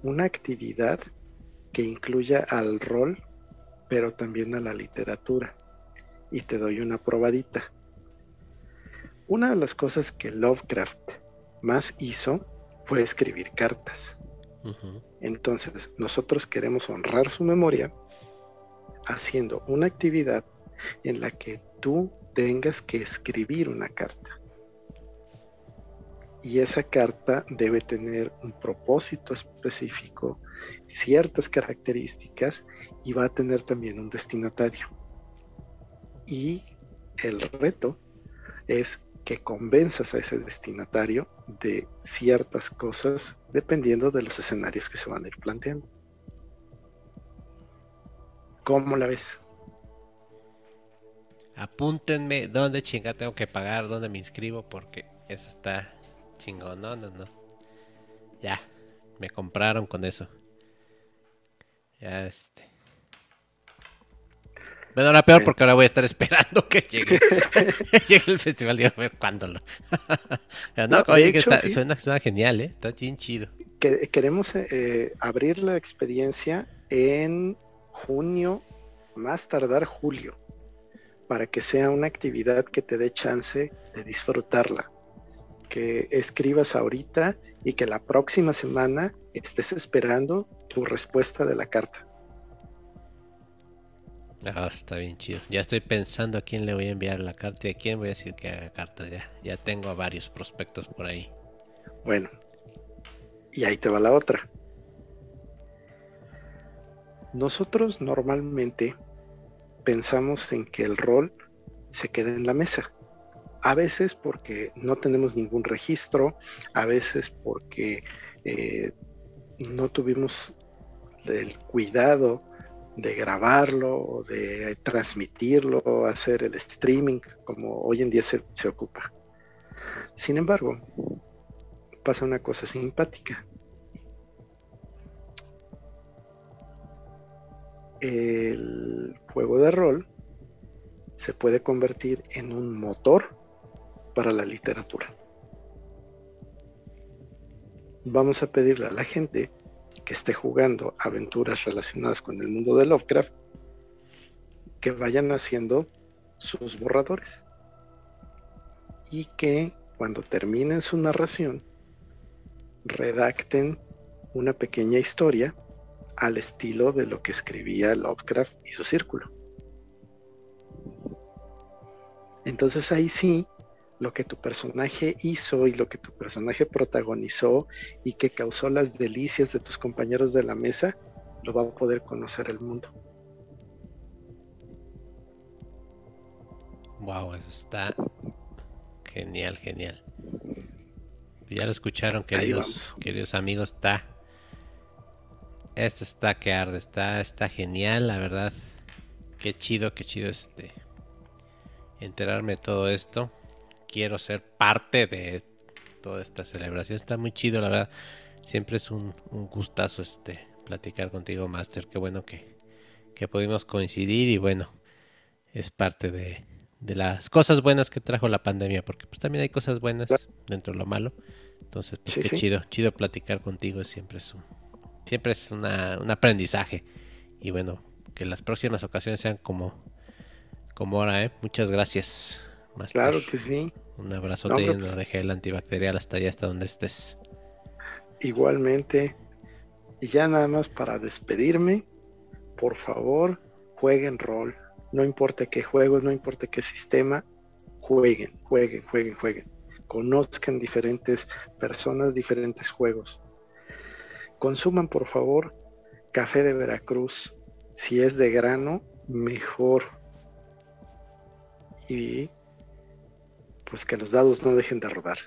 una actividad que incluya al rol pero también a la literatura. Y te doy una probadita. Una de las cosas que Lovecraft más hizo fue escribir cartas. Entonces, nosotros queremos honrar su memoria haciendo una actividad en la que tú tengas que escribir una carta. Y esa carta debe tener un propósito específico, ciertas características y va a tener también un destinatario. Y el reto es que convenzas a ese destinatario de ciertas cosas dependiendo de los escenarios que se van a ir planteando. ¿Cómo la ves? Apúntenme dónde chinga tengo que pagar, dónde me inscribo, porque eso está chingón. No, no, no. Ya, me compraron con eso. Ya este. Bueno, ahora peor porque ahora voy a estar esperando que llegue, el festival y a ver cuándo lo. no, oye, que está, suena, genial, ¿eh? Está bien chido. queremos eh, abrir la experiencia en junio, más tardar julio, para que sea una actividad que te dé chance de disfrutarla. Que escribas ahorita y que la próxima semana estés esperando tu respuesta de la carta. Ah, está bien chido. Ya estoy pensando a quién le voy a enviar la carta y a quién voy a decir que haga carta. Ya, ya tengo a varios prospectos por ahí. Bueno, y ahí te va la otra. Nosotros normalmente pensamos en que el rol se quede en la mesa. A veces porque no tenemos ningún registro, a veces porque eh, no tuvimos el cuidado de grabarlo de transmitirlo hacer el streaming como hoy en día se, se ocupa. Sin embargo, pasa una cosa simpática. el juego de rol se puede convertir en un motor para la literatura. Vamos a pedirle a la gente que esté jugando aventuras relacionadas con el mundo de Lovecraft que vayan haciendo sus borradores y que cuando terminen su narración redacten una pequeña historia al estilo de lo que escribía Lovecraft y su círculo. Entonces ahí sí, lo que tu personaje hizo y lo que tu personaje protagonizó y que causó las delicias de tus compañeros de la mesa, lo va a poder conocer el mundo. Wow, eso está genial, genial. Ya lo escucharon, queridos, queridos amigos, está esto está que arde, está, está genial, la verdad. Qué chido, qué chido este. Enterarme de todo esto. Quiero ser parte de toda esta celebración. Está muy chido, la verdad. Siempre es un, gustazo este platicar contigo, Master. Qué bueno que, que pudimos coincidir y bueno, es parte de, de las cosas buenas que trajo la pandemia, porque pues también hay cosas buenas dentro de lo malo. Entonces, pues qué chido, chido platicar contigo, siempre es un, siempre es un aprendizaje. Y bueno, que las próximas ocasiones sean como, como ahora, ¿eh? Muchas gracias. Claro que sí. Un abrazo no, lleno pues de gel antibacterial hasta allá, hasta donde estés. Igualmente. Y ya nada más para despedirme, por favor, jueguen rol. No importa qué juegos, no importa qué sistema, jueguen, jueguen, jueguen, jueguen. Conozcan diferentes personas, diferentes juegos. Consuman por favor café de Veracruz. Si es de grano, mejor. Y pues que los dados no dejen de rodar.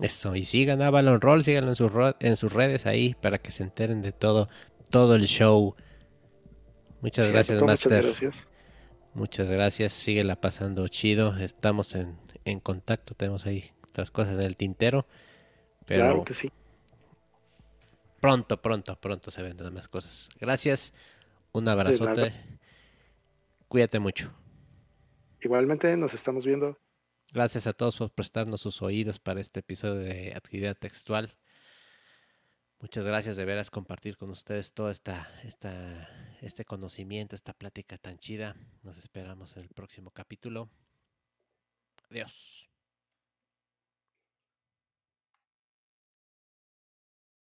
Eso, y sigan a Avalon Roll, síganlo en sus, en sus redes ahí para que se enteren de todo, todo el show. Muchas gracias, Master. Muchas gracias. Muchas gracias, síguela pasando chido. Estamos en, en contacto, tenemos ahí estas cosas en el tintero. Pero claro que sí pronto, pronto, pronto se vendrán más cosas. Gracias, un abrazote. Cuídate mucho. Igualmente, nos estamos viendo. Gracias a todos por prestarnos sus oídos para este episodio de actividad textual. Muchas gracias de veras compartir con ustedes todo esta, este conocimiento, esta plática tan chida. Nos esperamos en el próximo capítulo. Adiós.